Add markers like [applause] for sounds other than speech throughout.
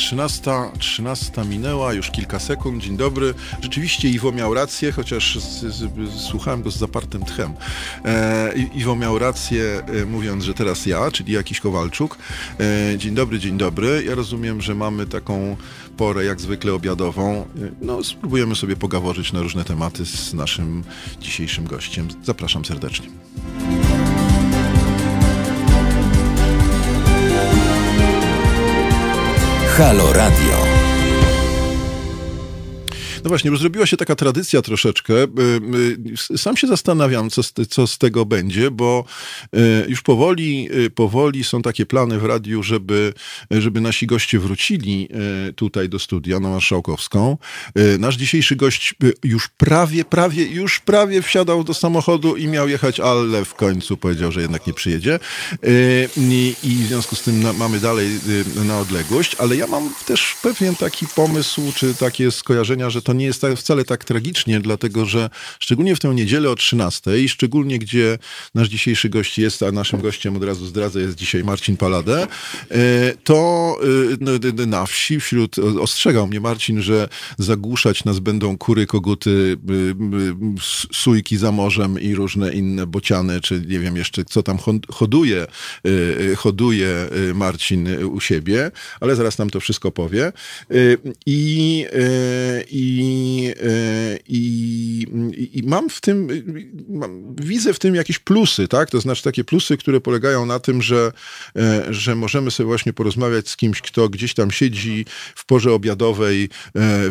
13, 13 minęła, już kilka sekund. Dzień dobry. Rzeczywiście Iwo miał rację, chociaż z, z, słuchałem go z zapartym tchem. E, Iwo miał rację, e, mówiąc, że teraz ja, czyli jakiś Kowalczuk. E, dzień dobry, dzień dobry. Ja rozumiem, że mamy taką porę jak zwykle obiadową. E, no, spróbujemy sobie pogaworzyć na różne tematy z naszym dzisiejszym gościem. Zapraszam serdecznie. Halo Radio. No właśnie, już zrobiła się taka tradycja troszeczkę. Y, y, sam się zastanawiam, co z, co z tego będzie, bo y, już powoli, powoli są takie plany w radiu, żeby, żeby nasi goście wrócili tutaj do studia na Marszałkowską. Nasz dzisiejszy gość już prawie, prawie, już prawie wsiadał do samochodu i miał jechać, ale w końcu powiedział, że jednak nie przyjedzie. I, w związku z tym mamy dalej na odległość, ale ja mam też pewien taki pomysł, czy takie skojarzenia, że to to nie jest wcale tak tragicznie, dlatego że szczególnie w tę niedzielę o 13, szczególnie gdzie nasz dzisiejszy gość jest, a naszym gościem od razu zdradzę jest dzisiaj Marcin Paladę, e, to e, no, na wsi wśród, ostrzegał mnie Marcin, że zagłuszać nas będą kury, koguty, sójki za morzem i różne inne bociany, czy nie wiem jeszcze, co tam hoduje, e, hoduje Marcin u siebie, ale zaraz nam to wszystko powie. I, i E, i, i, i mam w tym, mam, widzę w tym jakieś plusy, tak? To znaczy takie plusy, które polegają na tym, że, e, że możemy sobie właśnie porozmawiać z kimś, kto gdzieś tam siedzi w porze obiadowej e,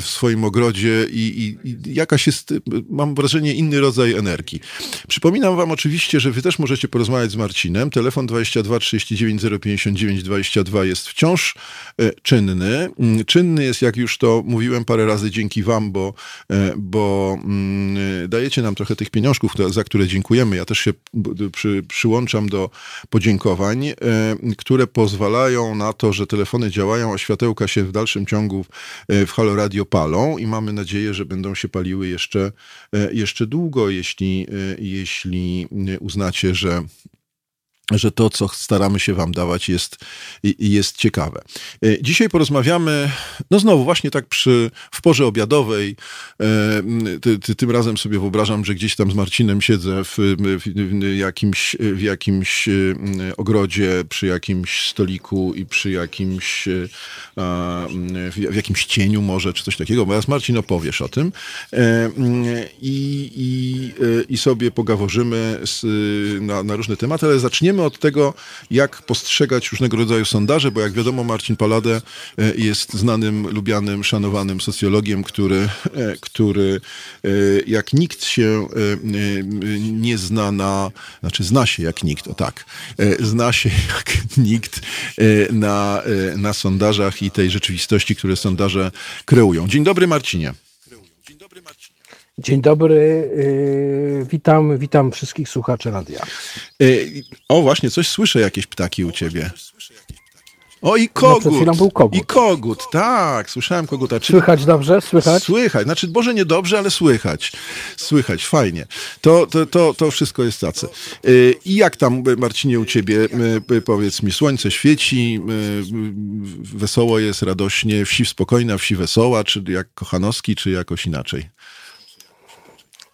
w swoim ogrodzie i, i, i jakaś jest, mam wrażenie, inny rodzaj energii. Przypominam wam oczywiście, że wy też możecie porozmawiać z Marcinem. Telefon 22 39 059 22 jest wciąż czynny. Mm, czynny jest, jak już to mówiłem parę razy, dzięki wam, wam, bo, e, bo mm, dajecie nam trochę tych pieniążków, za które dziękujemy. Ja też się przy, przyłączam do podziękowań, e, które pozwalają na to, że telefony działają, a światełka się w dalszym ciągu e, w Halo Radio palą i mamy nadzieję, że będą się paliły jeszcze, jeszcze długo, jeśli, jeśli uznacie, że że to, co staramy się Wam dawać, jest, jest ciekawe. E, dzisiaj porozmawiamy, no znowu, właśnie tak przy, w porze obiadowej. E, ty, ty, tym razem sobie wyobrażam, że gdzieś tam z Marcinem siedzę w, w, jakimś, w jakimś e, ogrodzie, przy jakimś stoliku i przy jakimś, w jakimś cieniu może, czy coś takiego. Bo teraz Marcin opowiesz o tym. I, i, i sobie pogaworzymy z, na, na różne tematy, ale zaczniemy zaczniemy od tego, jak postrzegać różnego rodzaju sondaże, bo jak wiadomo, Marcin Paladę e, jest znanym, lubianym, szanowanym socjologiem, który, e, który e, jak nikt się nie zna na, znaczy zna się jak nikt, o tak, zna się [laughs] jak nikt na, na sondażach i tej rzeczywistości, które sondaże kreują. Dzień dobry, Marcinie. Dzień dobry, yy, witam, witam wszystkich słuchaczy radia. Yy, o, właśnie, coś słyszę, jakieś ptaki u ciebie. O, i kogut. No, był kogut. I kogut, tak, słyszałem koguta. Czy... Słychać dobrze? Słychać? Słychać, znaczy może nie dobrze, ale słychać. Słychać, fajnie. To, to, to, to wszystko jest tace. Yy, I jak tam, Marcinie, u ciebie, powiedz mi, słońce świeci, wesoło jest, radośnie, wsi spokojna, wsi wesoła, czy jak Kochanowski, czy jakoś inaczej?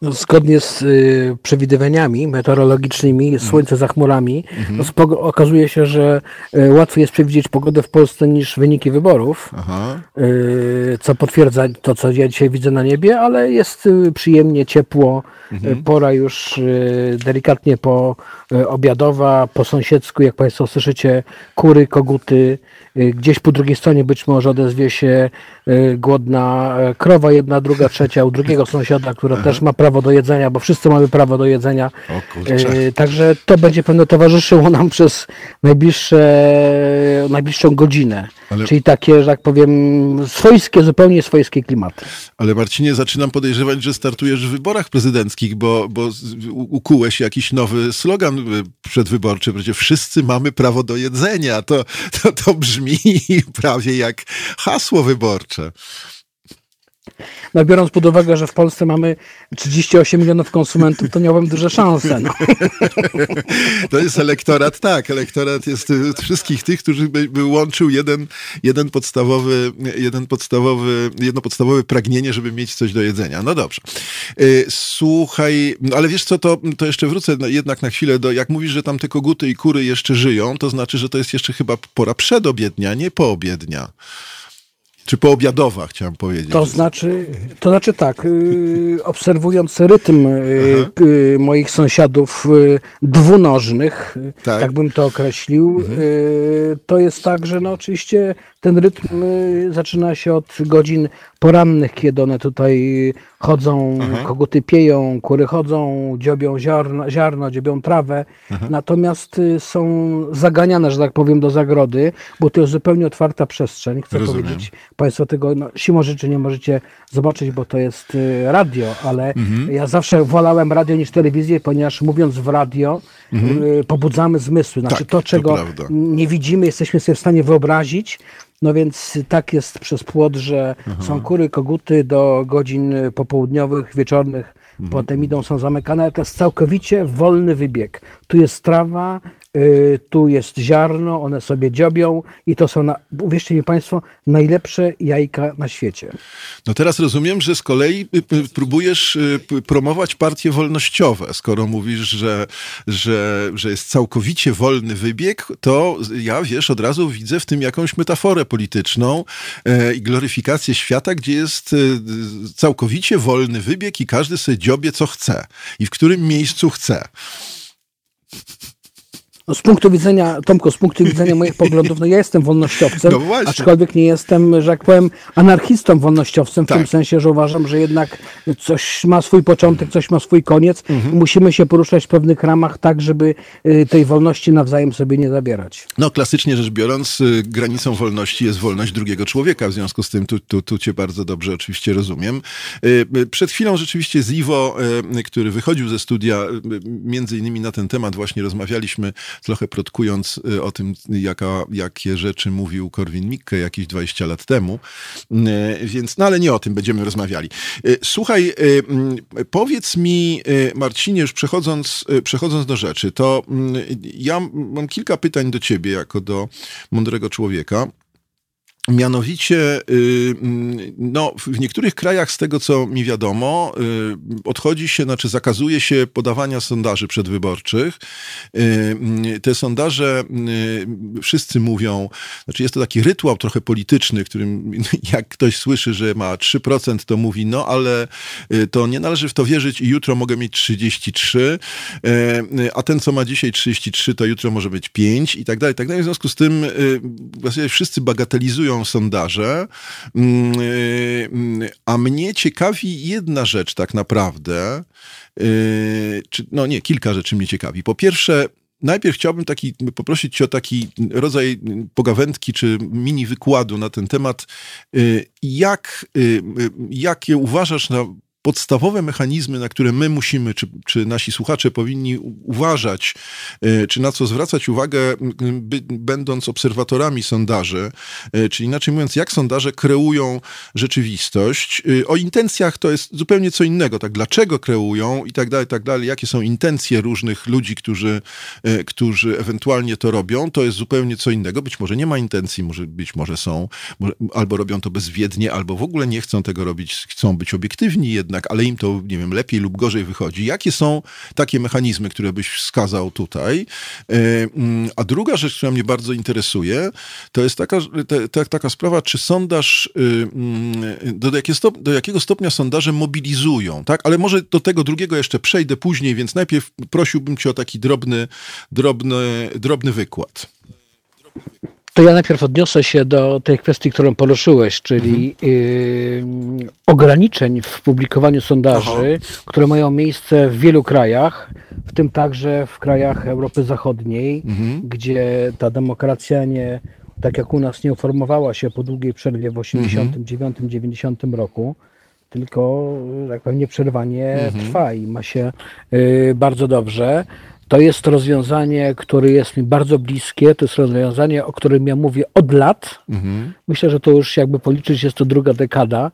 No, zgodnie z y, przewidywaniami meteorologicznymi, mhm. słońce za chmurami, mhm. no, okazuje się, że y, łatwiej jest przewidzieć pogodę w Polsce niż wyniki wyborów, y, co potwierdza to, co ja dzisiaj widzę na niebie, ale jest y, przyjemnie, ciepło, mhm. pora już y, delikatnie po y, obiadowa, po sąsiedzku, jak Państwo słyszycie, kury, koguty, gdzieś po drugiej stronie być może odezwie się głodna krowa, jedna, druga, trzecia, u drugiego sąsiada, która też ma prawo do jedzenia, bo wszyscy mamy prawo do jedzenia. Także to będzie pewno towarzyszyło nam przez najbliższe, najbliższą godzinę. Ale... Czyli takie, że tak powiem, swojskie, zupełnie swojskie klimaty. Ale Marcinie, zaczynam podejrzewać, że startujesz w wyborach prezydenckich, bo, bo ukułeś jakiś nowy slogan y, przedwyborczy, będzie wszyscy mamy prawo do jedzenia. To, to, to brzmi [laughs] prawie jak hasło wyborcze. No biorąc pod uwagę, że w Polsce mamy 38 milionów konsumentów, to miałbym duże szanse. No. [laughs] To jest elektorat, tak, elektorat jest y, wszystkich tych, którzy by, by łączył jeden, jeden podstawowy, jeden podstawowy, jedno podstawowe pragnienie, żeby mieć coś do jedzenia. No dobrze. Y, Słuchaj, ale wiesz co, to, to jeszcze wrócę na- jednak na chwilę do, jak mówisz, że tam te koguty i kury jeszcze żyją, to znaczy, że to jest jeszcze chyba pora przedobiednia, nie poobiednia. Czy poobiadowa, chciałem powiedzieć. To znaczy, to znaczy tak, yy, obserwując rytm yy, yy, moich sąsiadów yy, dwunożnych, Tak. tak bym to określił, yy, to jest tak, że no oczywiście ten rytm yy, zaczyna się od godzin porannych, kiedy one tutaj chodzą, koguty pieją, kury chodzą, dziobią ziarno, ziarno dziobią trawę, natomiast y, są zaganiane, że tak powiem, do zagrody, bo to jest zupełnie otwarta przestrzeń, chcę Rozumiem. powiedzieć. Państwo tego no, siłą rzeczy nie możecie zobaczyć, bo to jest y, radio, ale ja zawsze wolałem radio niż telewizję, ponieważ mówiąc w radio y, pobudzamy zmysły. Znaczy Tak, to, to czego prawda. nie widzimy, jesteśmy sobie w stanie wyobrazić. No więc tak jest przez płot, że są kury, koguty do godzin popołudniowych, wieczornych, potem idą, są zamykane, ale to jest całkowicie wolny wybieg. Tu jest trawa, y, tu jest ziarno, one sobie dziobią i to są, na, uwierzcie mi Państwo, najlepsze jajka na świecie. No teraz rozumiem, że z kolei y, y, próbujesz promować partie wolnościowe. Skoro mówisz, że, że, że jest całkowicie wolny wybieg, to ja, wiesz, od razu widzę w tym jakąś metaforę polityczną e, i gloryfikację świata, gdzie jest całkowicie wolny wybieg i każdy sobie dziobie co chce i w którym miejscu chce. No z punktu widzenia, Tomko, z punktu widzenia moich [laughs] poglądów, no ja jestem wolnościowcem, No właśnie. aczkolwiek nie jestem, że jak powiem, anarchistą wolnościowcem, w Tak. tym sensie, że uważam, że jednak coś ma swój początek, coś ma swój koniec Mhm. musimy się poruszać w pewnych ramach tak, żeby y, tej wolności nawzajem sobie nie zabierać. No, klasycznie rzecz biorąc, y, granicą wolności jest wolność drugiego człowieka. W związku z tym tu, tu, tu cię bardzo dobrze oczywiście rozumiem. Y, Przed chwilą rzeczywiście z Iwo, który wychodził ze studia, między innymi na ten temat właśnie rozmawialiśmy, trochę plotkując y, o tym, jaka, jakie rzeczy mówił Korwin-Mikke jakieś 20 lat temu. Y, Więc, no ale nie o tym będziemy rozmawiali. Y, Słuchaj, mm, powiedz mi, Marcinie, już przechodząc, przechodząc do rzeczy, to mm, ja mam kilka pytań do ciebie, jako do mądrego człowieka. Mianowicie, y, mm, no, w niektórych krajach, z tego co mi wiadomo, y, odchodzi się, znaczy zakazuje się podawania sondaży przedwyborczych. Y, mm, Te sondaże, wszyscy mówią, znaczy jest to taki rytuał trochę polityczny, którym [laughs] jak ktoś słyszy, że ma 3%, to mówi, no ale to nie należy w to wierzyć i jutro mogę mieć 33, y, y, a ten, co ma dzisiaj 33, to jutro może być 5 i tak dalej, i tak dalej. W związku z tym właściwie wszyscy bagatelizują sondaże, Mm, y, a mnie ciekawi jedna rzecz tak naprawdę, y, no nie, kilka rzeczy mnie ciekawi. Po pierwsze, Najpierw chciałbym taki, poprosić Cię o taki rodzaj pogawędki czy mini wykładu na ten temat. Y, Jak, jakie uważasz na podstawowe mechanizmy, na które my musimy, czy, czy nasi słuchacze powinni uważać, y, czy na co zwracać uwagę, by, będąc obserwatorami sondaży, y, czyli inaczej mówiąc, jak sondaże kreują rzeczywistość. Y, O intencjach to jest zupełnie co innego, tak dlaczego kreują i tak dalej, tak dalej, jakie są intencje różnych ludzi, którzy, którzy ewentualnie to robią, to jest zupełnie co innego. Być może nie ma intencji, może, być może są, może, albo robią to bezwiednie, albo w ogóle nie chcą tego robić, chcą być obiektywni jednak, ale im to, nie wiem, lepiej lub gorzej wychodzi. Jakie są takie mechanizmy, które byś wskazał tutaj? Y, mm, A druga rzecz, która mnie bardzo interesuje, to jest taka, taka sprawa, czy sondaż, y, mm, do, do jakiego stopnia sondaże mobilizują, tak? Ale może do tego drugiego jeszcze przejdę później, więc najpierw prosiłbym cię o taki drobny, drobny, drobny wykład. To ja najpierw odniosę się do tej kwestii, którą poruszyłeś, czyli y, ograniczeń w publikowaniu sondaży, które mają miejsce w wielu krajach, w tym także w krajach Europy Zachodniej, gdzie ta demokracja nie, tak jak u nas, nie uformowała się po długiej przerwie w 89-90 roku, tylko tak powiem, nieprzerwanie trwa i ma się y, bardzo dobrze. To jest rozwiązanie, które jest mi bardzo bliskie. To jest rozwiązanie, o którym ja mówię od lat. Myślę, że to już jakby policzyć jest to druga dekada.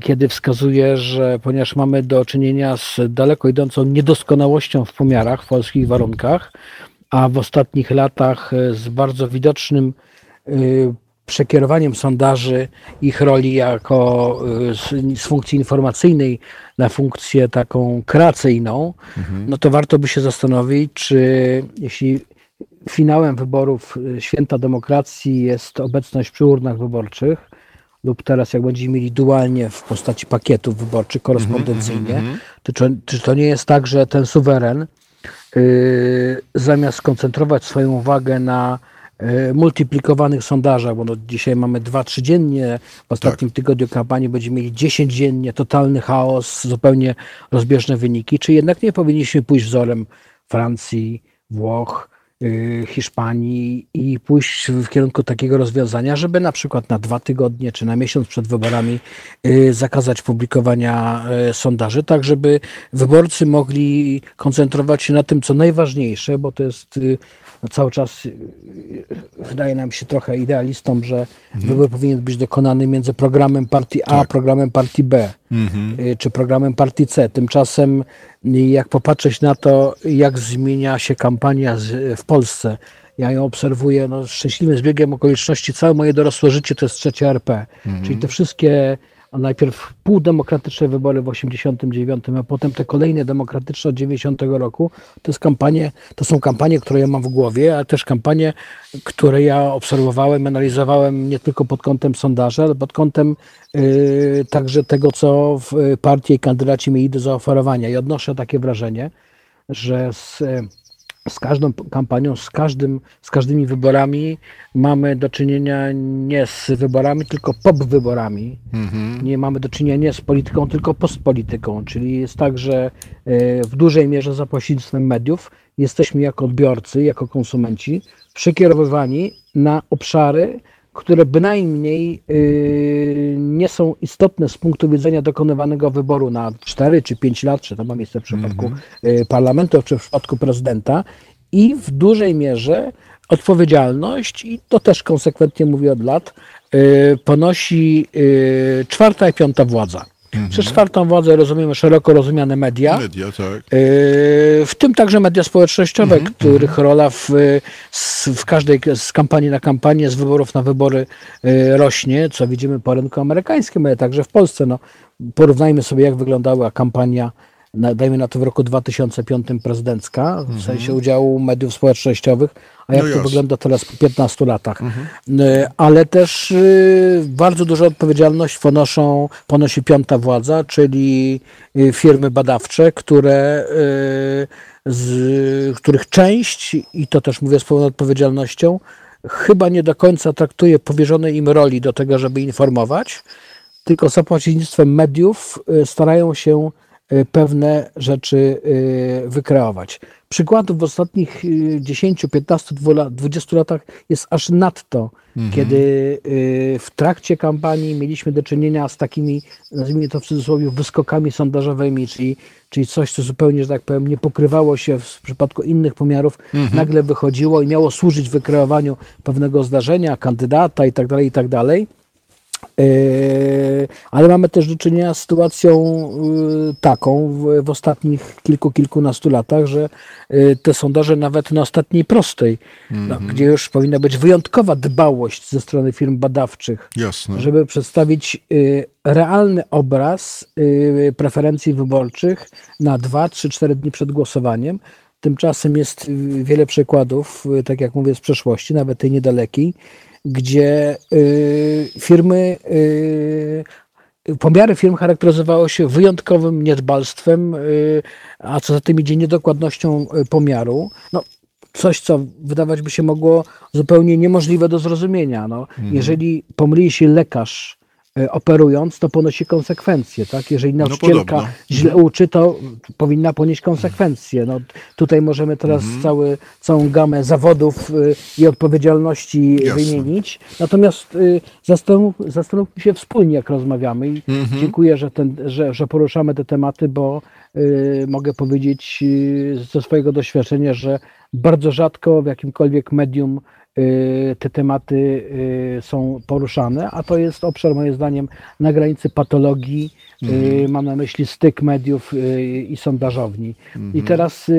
kiedy wskazuje, że ponieważ mamy do czynienia z daleko idącą niedoskonałością w pomiarach w polskich warunkach, a w ostatnich latach z bardzo widocznym przekierowaniem sondaży ich roli jako z, z funkcji informacyjnej na funkcję taką kreacyjną, mhm. no to warto by się zastanowić, czy jeśli finałem wyborów y, święta demokracji jest obecność przy urnach wyborczych, lub teraz jak będziemy mieli dualnie w postaci pakietów wyborczych korespondencyjnie, mm -hmm. to, czy to nie jest tak, że ten suweren yy, zamiast skoncentrować swoją uwagę na multiplikowanych sondażach, bo no dzisiaj mamy 2-3 dziennie, w ostatnim tak. tygodniu kampanii będziemy mieli 10 dziennie, totalny chaos, zupełnie rozbieżne wyniki, czy jednak nie powinniśmy pójść wzorem Francji, Włoch, Y, Hiszpanii i pójść w kierunku takiego rozwiązania, żeby na przykład na dwa tygodnie czy na miesiąc przed wyborami y, zakazać publikowania y, sondaży, tak żeby wyborcy mogli koncentrować się na tym, co najważniejsze, bo to jest no cały czas wydaje nam się trochę idealistom, że mhm. wybór powinien być dokonany między programem partii A, tak. programem partii B, mhm. czy programem partii C. Tymczasem jak popatrzeć na to, jak zmienia się kampania w Polsce, ja ją obserwuję no, szczęśliwym zbiegiem okoliczności. Całe moje dorosłe życie to jest trzecia RP. Mhm. Czyli te wszystkie najpierw półdemokratyczne wybory w 89, a potem te kolejne demokratyczne od 90 roku, to, jest kampanie, to są kampanie, które ja mam w głowie, ale też kampanie, które ja obserwowałem, analizowałem nie tylko pod kątem sondaży, ale pod kątem yy, także tego, co w partii i kandydaci mieli do zaoferowania. I odnoszę takie wrażenie, że z z każdą kampanią, z, każdym, z każdymi wyborami mamy do czynienia nie z wyborami, tylko pop wyborami. Mhm. Nie mamy do czynienia nie z polityką, tylko postpolityką. Czyli jest tak, że e, w dużej mierze za pośrednictwem mediów jesteśmy jako odbiorcy, jako konsumenci przekierowywani na obszary, które bynajmniej yy, nie są istotne z punktu widzenia dokonywanego wyboru na 4 czy 5 lat, czy to ma miejsce w przypadku mm -hmm. parlamentu, czy w przypadku prezydenta i w dużej mierze odpowiedzialność, i to też konsekwentnie mówię od lat, yy, ponosi yy, czwarta i piąta władza. Mhm. Przez czwartą władzę rozumiemy szeroko rozumiane media. Media, tak. E, w tym także media społecznościowe, mhm. których mhm. rola w, w każdej z kampanii na kampanię, z wyborów na wybory e, rośnie, co widzimy po rynku amerykańskim, ale także w Polsce. No, porównajmy sobie, jak wyglądała kampania dajmy na to w roku 2005 prezydencka, w mhm. sensie udziału mediów społecznościowych, a jak no to wygląda teraz po 15 latach. Mhm. E, ale też y, bardzo dużą odpowiedzialność ponoszą, ponosi piąta władza, czyli y, firmy badawcze, które, y, z których część, i to też mówię z pełną odpowiedzialnością, chyba nie do końca traktuje powierzonej im roli do tego, żeby informować, tylko za pośrednictwem mediów starają się pewne rzeczy y, wykreować. Przykładów w ostatnich 10, 15, 20 latach jest aż nadto, mhm. kiedy y, w trakcie kampanii mieliśmy do czynienia z takimi, nazwijmy to w cudzysłowie, wyskokami sondażowymi, czyli, czyli coś, co zupełnie, że tak powiem, nie pokrywało się w przypadku innych pomiarów, mhm. nagle wychodziło i miało służyć wykreowaniu pewnego zdarzenia, kandydata itd., tak itd., tak ale mamy też do czynienia z sytuacją yy, taką w, w ostatnich kilku, kilkunastu latach, że yy, te sondaże nawet na ostatniej prostej, mm -hmm. no, gdzie już powinna być wyjątkowa dbałość ze strony firm badawczych, Jasne. żeby przedstawić realny obraz preferencji wyborczych na 2, 3, 4 dni przed głosowaniem. Tymczasem jest wiele przykładów, tak jak mówię, z przeszłości, nawet tej niedalekiej, gdzie y, firmy, y, pomiary firm charakteryzowały się wyjątkowym niedbalstwem, y, a co za tym idzie niedokładnością pomiaru. No, coś, co wydawać by się mogło zupełnie niemożliwe do zrozumienia. No, mhm. Jeżeli pomyli się lekarz operując, to ponosi konsekwencje, tak? Jeżeli no nauczycielka no źle uczy, to powinna ponieść konsekwencje. No, tutaj możemy teraz mhm. cały, całą gamę zawodów y, i odpowiedzialności Jasne. wymienić. Natomiast y, zastanów, zastanówmy się wspólnie, jak rozmawiamy i mhm. dziękuję, że, ten, że, że poruszamy te tematy, bo y, mogę powiedzieć y, ze swojego doświadczenia, że bardzo rzadko w jakimkolwiek medium te tematy y, są poruszane, a to jest obszar moim zdaniem na granicy patologii, y, mam na myśli styk mediów y, i sondażowni. I teraz y, y,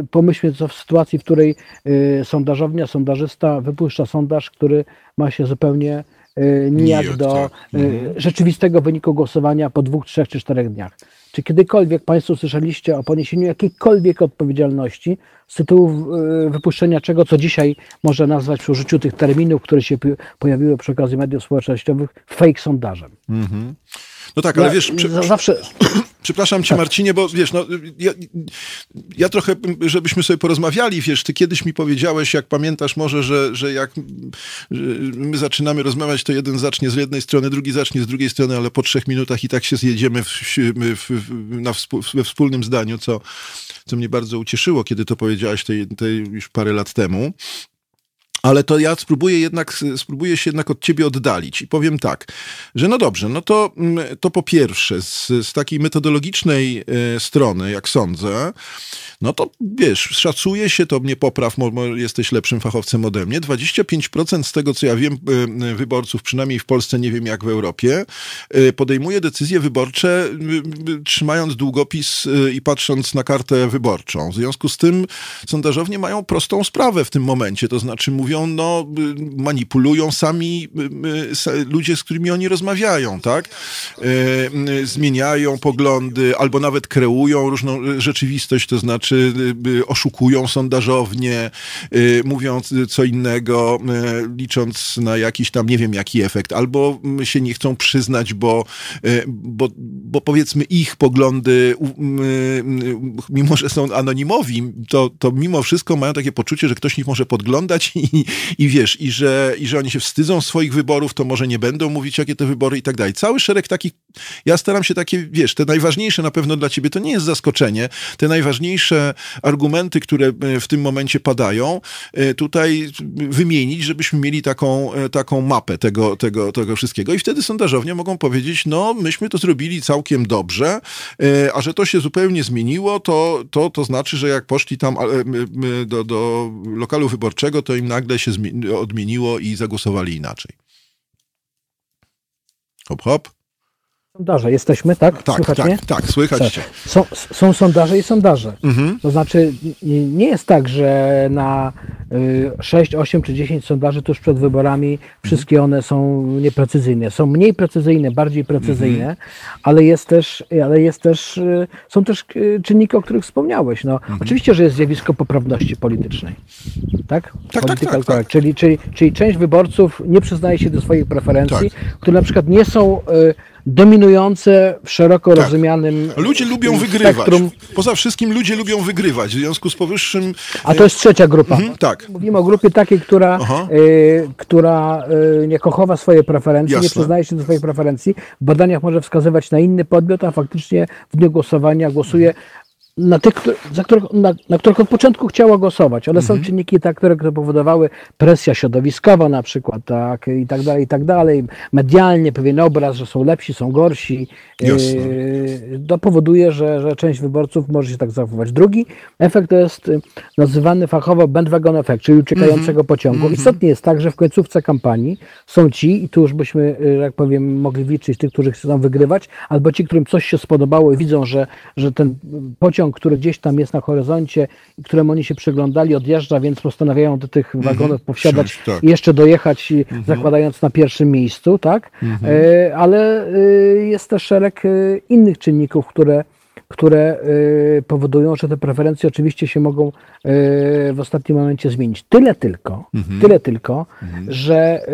y, pomyślmy co w sytuacji, w której y, sondażownia, sondażysta wypuszcza sondaż, który ma się zupełnie y, nijak do tak. y, rzeczywistego wyniku głosowania po dwóch, trzech czy czterech dniach. Czy kiedykolwiek Państwo słyszeliście o poniesieniu jakiejkolwiek odpowiedzialności z tytułu y, wypuszczenia czego, co dzisiaj można nazwać przy użyciu tych terminów, które się pojawiły przy okazji mediów społecznościowych, fake sondażem? No tak, ale Ja wiesz, przy, zawsze [clears throat] Przepraszam Tak. cię, Marcinie, bo wiesz, no, ja, ja trochę, żebyśmy sobie porozmawiali, wiesz, ty kiedyś mi powiedziałeś, jak pamiętasz może, że, że jak że my zaczynamy rozmawiać, to jeden zacznie z jednej strony, drugi zacznie z drugiej strony, ale po trzech minutach i tak się zjedziemy w, w, na współ, we wspólnym zdaniu, co, co mnie bardzo ucieszyło, kiedy to powiedziałeś tej, tej już parę lat temu. Ale to ja spróbuję jednak, spróbuję się jednak od ciebie oddalić i powiem tak, że no dobrze, no to, mm, to po pierwsze, z, z takiej metodologicznej e, strony, jak sądzę, no to wiesz, szacuje się, to mnie popraw, jesteś lepszym fachowcem ode mnie, 25% z tego, co ja wiem, e, wyborców, przynajmniej w Polsce, nie wiem jak w Europie, e, podejmuje decyzje wyborcze, trzymając długopis i patrząc na kartę wyborczą. W związku z tym sondażownie mają prostą sprawę w tym momencie, to znaczy mówią, no, y, manipulują sami y, y, ludzie, z którymi oni rozmawiają, tak? Zmieniają poglądy, albo nawet kreują różną rzeczywistość, to znaczy oszukują sondażownie, mówią co innego, licząc na jakiś tam, nie wiem jaki efekt, albo mm, się nie chcą przyznać, bo, bo, bo powiedzmy ich poglądy, mimo że są anonimowi, to, to mimo wszystko mają takie poczucie, że ktoś ich może podglądać i, i wiesz, i że, i że oni się wstydzą swoich wyborów, to może nie będą mówić, jakie te wybory i tak dalej. Cały szereg takich, ja staram się takie, wiesz, te najważniejsze na pewno dla ciebie, to nie jest zaskoczenie, te najważniejsze argumenty, które e, w tym momencie padają, e, tutaj wymienić, żebyśmy mieli taką, e, taką mapę tego, tego, tego wszystkiego i wtedy sondażownie mogą powiedzieć, no myśmy to zrobili całkiem dobrze, a że to się zupełnie zmieniło, to, to, to znaczy, że jak poszli tam do, do lokalu wyborczego, to im nagle się zmi- odmieniło i zagłosowali inaczej. Hop, hop. Sondaże jesteśmy, tak? Tak, Słychać tak, mnie? tak, słychać cię. Są, są sondaże i sondaże. Mhm. To znaczy, nie jest tak, że na y, 6, 8 czy 10 sondaży tuż przed wyborami wszystkie one są nieprecyzyjne. Są mniej precyzyjne, bardziej precyzyjne, ale jest też, ale jest też, y, są też y, czynniki, o których wspomniałeś. No, Oczywiście, że jest zjawisko poprawności politycznej. Tak? tak, Political tak, tak. correct. Czyli, czyli, czyli część wyborców nie przyznaje się do swoich preferencji, które na przykład nie są y, dominujące w szeroko rozumianym Ludzie lubią y, wygrywać. spektrum Poza wszystkim ludzie lubią wygrywać. W związku z powyższym. A to jest trzecia grupa. Mhm, tak. Mówimy o grupie takiej, która, y, która y, nie kochowa swoje preferencje, nie Jasne. przyznaje się do swoich preferencji. W badaniach może wskazywać na inny podmiot, a faktycznie w dniu głosowania głosuje na tych, za których, na, na których od początku chciała głosować. Ale Mhm. są czynniki tak, które, które powodowały presja środowiskowa na przykład, tak, i tak dalej, i tak dalej. Medialnie pewien obraz, że są lepsi, są gorsi. Jasne. Yy, to powoduje, że, że część wyborców może się tak zachować. Drugi efekt to jest y, nazywany fachowo bandwagon effect, czyli uciekającego pociągu. Istotnie jest tak, że w końcówce kampanii są ci, i tu już byśmy, y, jak powiem, mogli liczyć tych, którzy chcą wygrywać, albo ci, którym coś się spodobało i widzą, że, że ten pociąg, który gdzieś tam jest na horyzoncie, któremu oni się przyglądali, odjeżdża, więc postanawiają do tych wagonów powsiadać Wsiąść, tak. i jeszcze dojechać, i zakładając na pierwszym miejscu, tak? E, Ale e, jest też szereg e, innych czynników, które, które e, powodują, że te preferencje oczywiście się mogą e, w ostatnim momencie zmienić. Tyle tylko, tyle tylko, że e,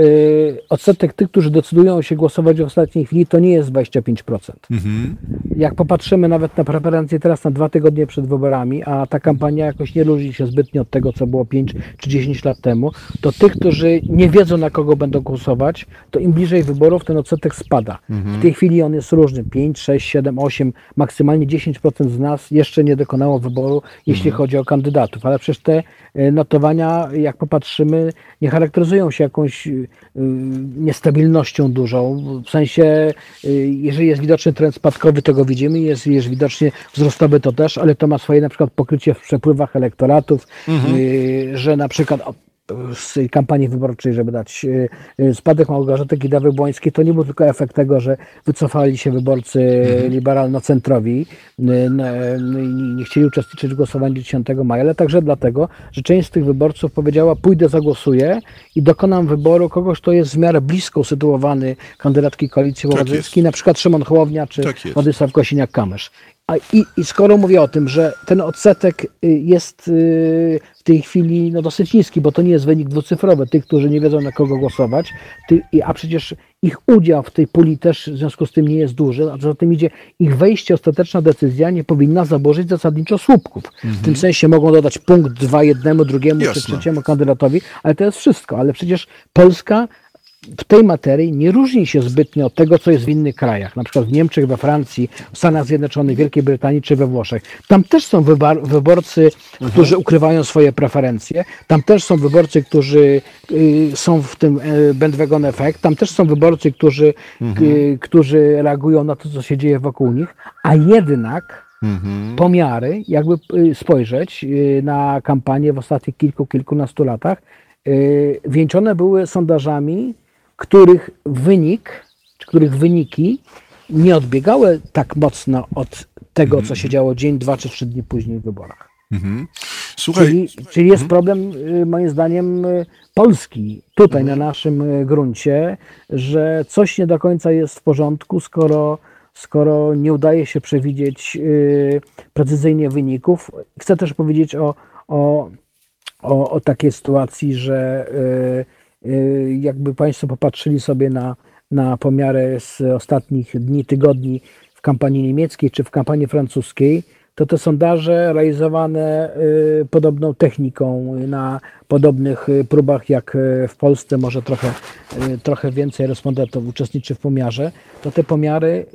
odsetek tych, którzy decydują się głosować w ostatniej chwili, to nie jest 25%. Mhm. Jak popatrzymy nawet na preferencje teraz na dwa tygodnie przed wyborami, a ta kampania jakoś nie różni się zbytnio od tego, co było 5 czy 10 lat temu, to tych, którzy nie wiedzą, na kogo będą głosować, to im bliżej wyborów ten odsetek spada. W tej chwili on jest różny. 5, 6, 7, 8, maksymalnie 10% z nas jeszcze nie dokonało wyboru, jeśli chodzi o kandydatów. Ale przecież te e, notowania, jak popatrzymy, nie charakteryzują się jakąś y, niestabilnością dużą. W sensie, y, jeżeli jest widoczny trend spadkowy, to go widzimy, jest, jest widocznie wzrostowy, to też, ale to ma swoje na przykład pokrycie w przepływach elektoratów, y, że na przykład z kampanii wyborczej, żeby dać spadek Małgorzaty Kidawy-Błońskiej, to nie był tylko efekt tego, że wycofali się wyborcy mhm. liberalno-centrowi i nie chcieli uczestniczyć w głosowaniu 10 maja, ale także dlatego, że część z tych wyborców powiedziała, pójdę, zagłosuję i dokonam wyboru kogoś, kto jest w miarę blisko usytuowany kandydatki Koalicji tak Obywatelskiej, tak na przykład Szymon Hołownia czy tak Władysław Kosiniak-Kamysz. A i, I skoro mówię o tym, że ten odsetek y, jest y, w tej chwili no, dosyć niski, bo to nie jest wynik dwucyfrowy, tych, którzy nie wiedzą na kogo głosować, ty, a przecież ich udział w tej puli też w związku z tym nie jest duży, a za tym idzie ich wejście, ostateczna decyzja nie powinna zaburzyć zasadniczo słupków. Mhm. W tym sensie mogą dodać punkt dwa jednemu, drugiemu Jasne. czy trzeciemu kandydatowi, ale to jest wszystko. Ale przecież Polska w tej materii nie różni się zbytnio od tego, co jest w innych krajach, na przykład w Niemczech, we Francji, w Stanach Zjednoczonych, Wielkiej Brytanii czy we Włoszech. Tam też są wyborcy, mhm. którzy ukrywają swoje preferencje, tam też są wyborcy, którzy y, są w tym y, bandwagon efekt, tam też są wyborcy, którzy, mhm. y, którzy reagują na to, co się dzieje wokół nich, a jednak mhm. pomiary, jakby y, spojrzeć y, na kampanię w ostatnich kilku, kilkunastu latach, y, wieńczone były sondażami, których wynik, czy których wyniki nie odbiegały tak mocno od tego, co się działo dzień, dwa czy trzy dni później w wyborach. Mhm. Słuchaj. Czyli, czyli jest mhm. problem, y, moim zdaniem, y, polski tutaj na naszym y, gruncie, że coś nie do końca jest w porządku, skoro, skoro nie udaje się przewidzieć precyzyjnie wyników. Chcę też powiedzieć o, o, o, o takiej sytuacji, że jakby Państwo popatrzyli sobie na, na pomiary z ostatnich dni, tygodni w kampanii niemieckiej czy w kampanii francuskiej, to te sondaże realizowane y, podobną techniką na podobnych y, próbach jak w Polsce, może trochę, trochę więcej respondentów uczestniczy w pomiarze, to te pomiary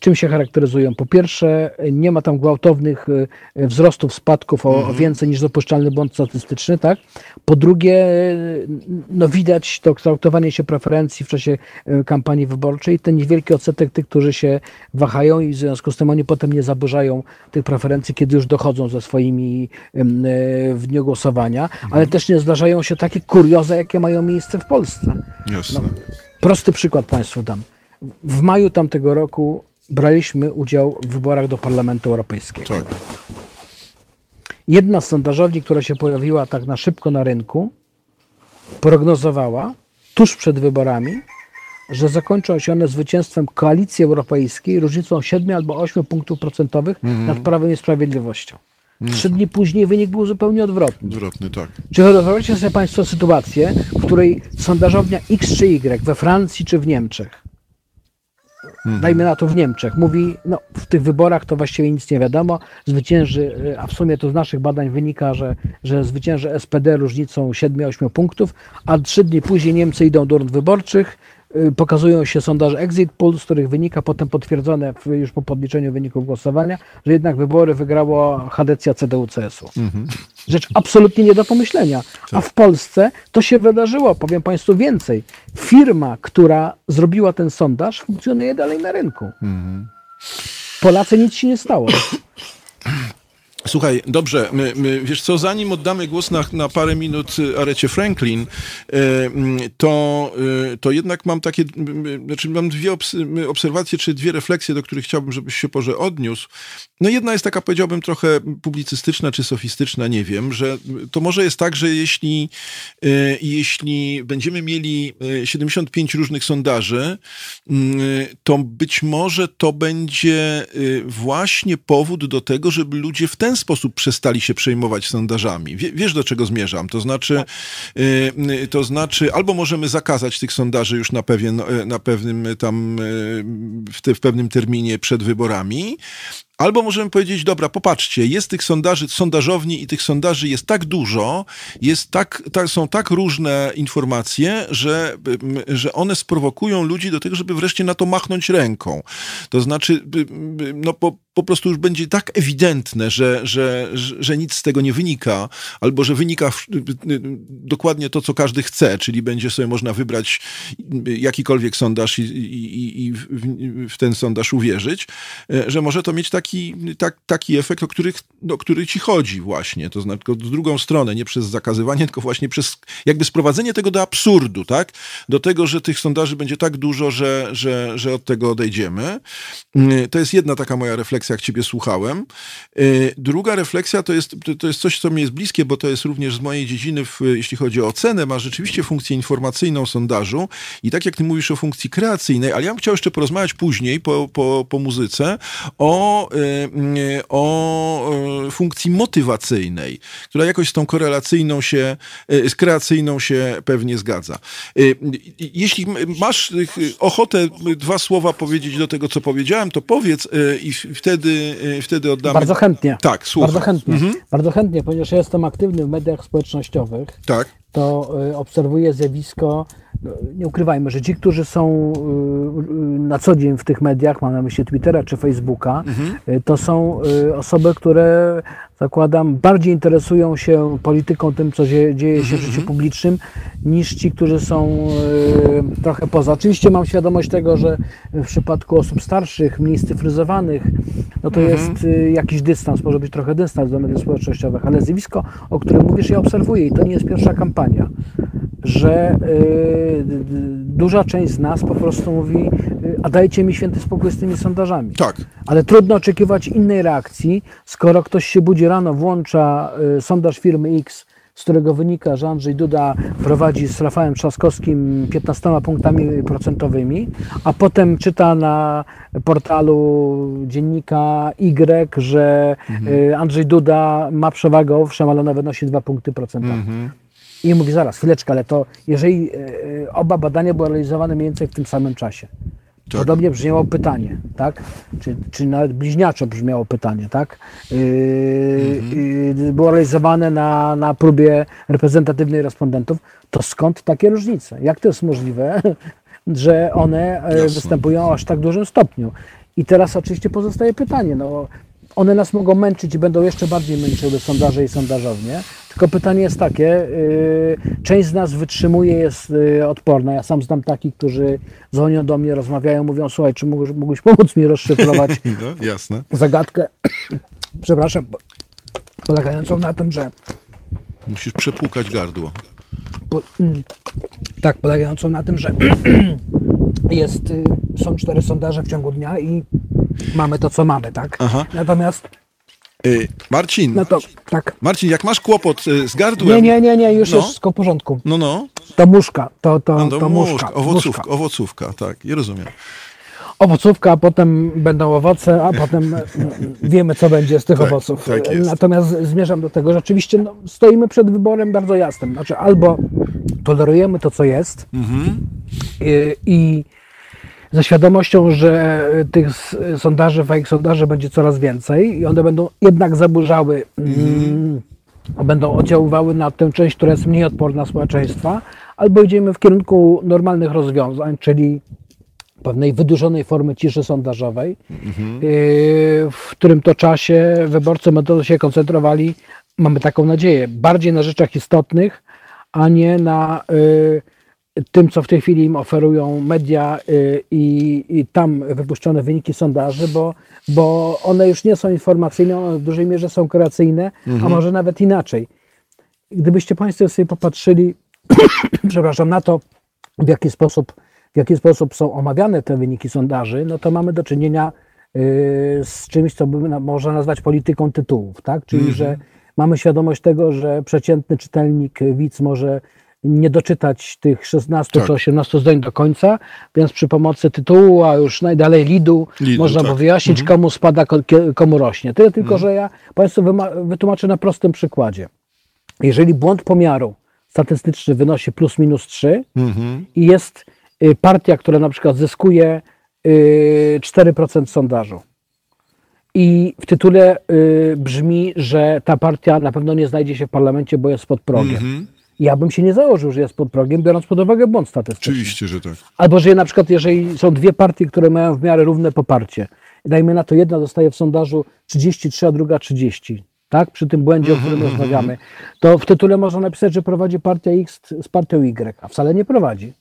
czym się charakteryzują? Po pierwsze, nie ma tam gwałtownych e, wzrostów, spadków o mhm. więcej niż dopuszczalny błąd statystyczny, tak? Po drugie, no widać to kształtowanie się preferencji w czasie e, kampanii wyborczej, ten niewielki odsetek tych, którzy się wahają i w związku z tym oni potem nie zaburzają tych preferencji, kiedy już dochodzą ze swoimi e, w dniu głosowania, mhm. ale też nie zdarzają się takie kurioza, jakie mają miejsce w Polsce. Jasne. No, prosty przykład Państwu dam. W maju tamtego roku braliśmy udział w wyborach do Parlamentu Europejskiego. Tak. Jedna z sondażowni, która się pojawiła tak na szybko na rynku, prognozowała tuż przed wyborami, że zakończą się one zwycięstwem koalicji europejskiej różnicą 7 albo 8 punktów procentowych mm nad Prawem i Sprawiedliwością. Mhm. Trzy dni później wynik był zupełnie odwrotny. Odwrotny, tak. Czy wyobraźcie sobie Państwo sytuację, w której sondażownia X czy Y we Francji czy w Niemczech mhm. dajmy na to w Niemczech, mówi, no w tych wyborach to właściwie nic nie wiadomo, zwycięży, a w sumie to z naszych badań wynika, że, że zwycięży SPD różnicą 7-8 punktów, a trzy dni później Niemcy idą do rund wyborczych, pokazują się sondaże exit poll, z których wynika potem potwierdzone w, już po podliczeniu wyników głosowania, że jednak wybory wygrało Hadecja CDU-CSU. Mhm. Rzecz absolutnie nie do pomyślenia. A tak. w Polsce to się wydarzyło, powiem Państwu więcej. Firma, która zrobiła ten sondaż, funkcjonuje dalej na rynku. Mhm. Polacy nic się nie stało. Słuchaj, dobrze, my, my, wiesz co, zanim oddamy głos na, na parę minut y, Arecie Franklin, y, mm, to, y, to jednak mam takie, znaczy mam dwie obserwacje, czy dwie refleksje, do których chciałbym, żebyś się porze odniósł. No jedna jest taka, powiedziałbym, trochę publicystyczna czy sofistyczna, nie wiem, że to może jest tak, że jeśli, jeśli będziemy mieli 75 różnych sondaży, to być może to będzie właśnie powód do tego, żeby ludzie w ten ten sposób przestali się przejmować sondażami. wiesz, do czego zmierzam? To znaczy, y, y, to znaczy, albo możemy zakazać tych sondaży już na, pewien, y, na pewnym tam, w, te, w pewnym terminie przed wyborami, Albo możemy powiedzieć, dobra, popatrzcie, jest tych sondaży, sondażowni i tych sondaży jest tak dużo, jest tak, tak, są tak różne informacje, że, że one sprowokują ludzi do tego, żeby wreszcie na to machnąć ręką. To znaczy, no po, po prostu już będzie tak ewidentne, że, że, że nic z tego nie wynika, albo że wynika dokładnie to, co każdy chce, czyli będzie sobie można wybrać jakikolwiek sondaż i, i, i w, w ten sondaż uwierzyć, że może to mieć taki tak, taki efekt, o, których, o który ci chodzi właśnie. To znaczy, w drugą stronę, nie przez zakazywanie, tylko właśnie przez jakby sprowadzenie tego do absurdu, tak? Do tego, że tych sondaży będzie tak dużo, że, że, że od tego odejdziemy. Y, to jest jedna taka moja refleksja, jak ciebie słuchałem. Y, druga refleksja to jest, to jest coś, co mi jest bliskie, bo to jest również z mojej dziedziny, w, jeśli chodzi o ocenę, ma rzeczywiście funkcję informacyjną sondażu i tak jak ty mówisz o funkcji kreacyjnej, ale ja bym chciał jeszcze porozmawiać później, po, po, po muzyce, o, y, o funkcji motywacyjnej, która jakoś z tą korelacyjną się, z kreacyjną się pewnie zgadza. Jeśli masz ochotę dwa słowa powiedzieć do tego, co powiedziałem, to powiedz i wtedy, wtedy oddamy... Bardzo chętnie. Tak, słucham. Bardzo chętnie. Mhm. Bardzo chętnie, ponieważ ja jestem aktywny w mediach społecznościowych. Tak. To obserwuję zjawisko nie ukrywajmy, że ci, którzy są y, na co dzień w tych mediach, mam na myśli Twittera czy Facebooka, mhm. Y, to są y, osoby, które zakładam, bardziej interesują się polityką, tym, co dzieje się w życiu mhm. publicznym, niż ci, którzy są trochę poza. Oczywiście mam świadomość tego, że w przypadku osób starszych, mniej cyfryzowanych, no to mhm. jest jakiś dystans, może być trochę dystans do mediów społecznościowych, ale zjawisko, o którym mówisz, ja obserwuję i to nie jest pierwsza kampania że y, duża część z nas po prostu mówi, y, a dajcie mi święty spokój z tymi sondażami. Tak. Ale trudno oczekiwać innej reakcji, skoro ktoś się budzi rano, włącza y, sondaż firmy X, z którego wynika, że Andrzej Duda prowadzi z Rafałem Trzaskowskim 15 punktami procentowymi, a potem czyta na portalu dziennika Y, że mhm. Andrzej Duda ma przewagę, owszem, ale ona wynosi 2 punkty procentowe. Mhm. I mówi, zaraz, chwileczkę, ale to jeżeli e, e, oba badania były realizowane mniej więcej w tym samym czasie. Tak. Podobnie brzmiało pytanie, tak? Czy, czy nawet bliźniaczo brzmiało pytanie, tak? Yy, mhm. było realizowane na, na próbie reprezentatywnej respondentów. To skąd takie różnice? Jak to jest możliwe, [laughs] że one e, Jasne. występują aż tak dużym stopniu? I teraz oczywiście pozostaje pytanie, no, one nas mogą męczyć i będą jeszcze bardziej męczyły sondaże i sondażownie. Tylko pytanie jest takie, y, część z nas wytrzymuje, jest y, odporna. Ja sam znam takich, którzy dzwonią do mnie, rozmawiają, mówią, słuchaj, czy mógłbyś, mógłbyś pomóc mi rozszyfrować [laughs] no, jasne. zagadkę, [clears throat] przepraszam, polegającą na tym, że... Musisz przepłukać gardło. Po, mm, tak, polegającą na tym, że [clears throat] jest, y, są cztery sondaże w ciągu dnia i mamy to, co mamy, tak? Aha. Natomiast Y, Marcin, no to, tak. Marcin, jak masz kłopot y, z gardłem... Nie, nie, nie, nie już no. jest wszystko w porządku. No, no. To muszka, to, to, no, to, to muszka. Owocówka, muszka. owocówka, tak, i rozumiem. Owocówka, a potem będą owoce, a potem wiemy, co będzie z tych tak, owoców. Tak Natomiast zmierzam do tego, że rzeczywiście no, stoimy przed wyborem bardzo jasnym. Znaczy, albo tolerujemy to, co jest mhm. i, i ze świadomością, że tych sondaży, fake sondaży będzie coraz więcej i one będą jednak zaburzały, mm, będą oddziaływały na tę część, która jest mniej odporna społeczeństwa, albo idziemy w kierunku normalnych rozwiązań, czyli pewnej wydłużonej formy ciszy sondażowej, mhm. w którym to czasie wyborcy będą się koncentrowali, mamy taką nadzieję, bardziej na rzeczach istotnych, a nie na y, tym, co w tej chwili im oferują media y, i, i, tam wypuszczone wyniki sondaży, bo, bo one już nie są informacyjne, one w dużej mierze są kreacyjne, mhm. a może nawet inaczej. Gdybyście Państwo sobie popatrzyli, [coughs] przepraszam, na to, w jaki sposób, w jaki sposób są omawiane te wyniki sondaży, no to mamy do czynienia y, z czymś, co by można nazwać polityką tytułów, tak? Czyli, mhm. że mamy świadomość tego, że przeciętny czytelnik, widz może nie doczytać tych 16 tak. czy 18 zdań do końca, więc przy pomocy tytułu, a już najdalej lidu, lidu można tak. wyjaśnić, mhm. komu spada, komu rośnie. Tyle tylko, mhm. że ja Państwu wytłumaczę na prostym przykładzie. Jeżeli błąd pomiaru statystyczny wynosi plus minus 3 mhm. i jest y, partia, która na przykład zyskuje 4% y, sondażu, i w tytule y, brzmi, że ta partia na pewno nie znajdzie się w parlamencie, bo jest pod progiem. -hmm ja bym się nie założył, że jest pod progiem, biorąc pod uwagę błąd statystyczny. Oczywiście, że tak. Albo, że na przykład, jeżeli są dwie partie, które mają w miarę równe poparcie, dajmy na to, jedna dostaje w sondażu 33, a druga 30, tak? Przy tym błędzie, o którym -hmm. rozmawiamy, to w tytule można napisać, że prowadzi partia X z partią Y, a wcale nie prowadzi.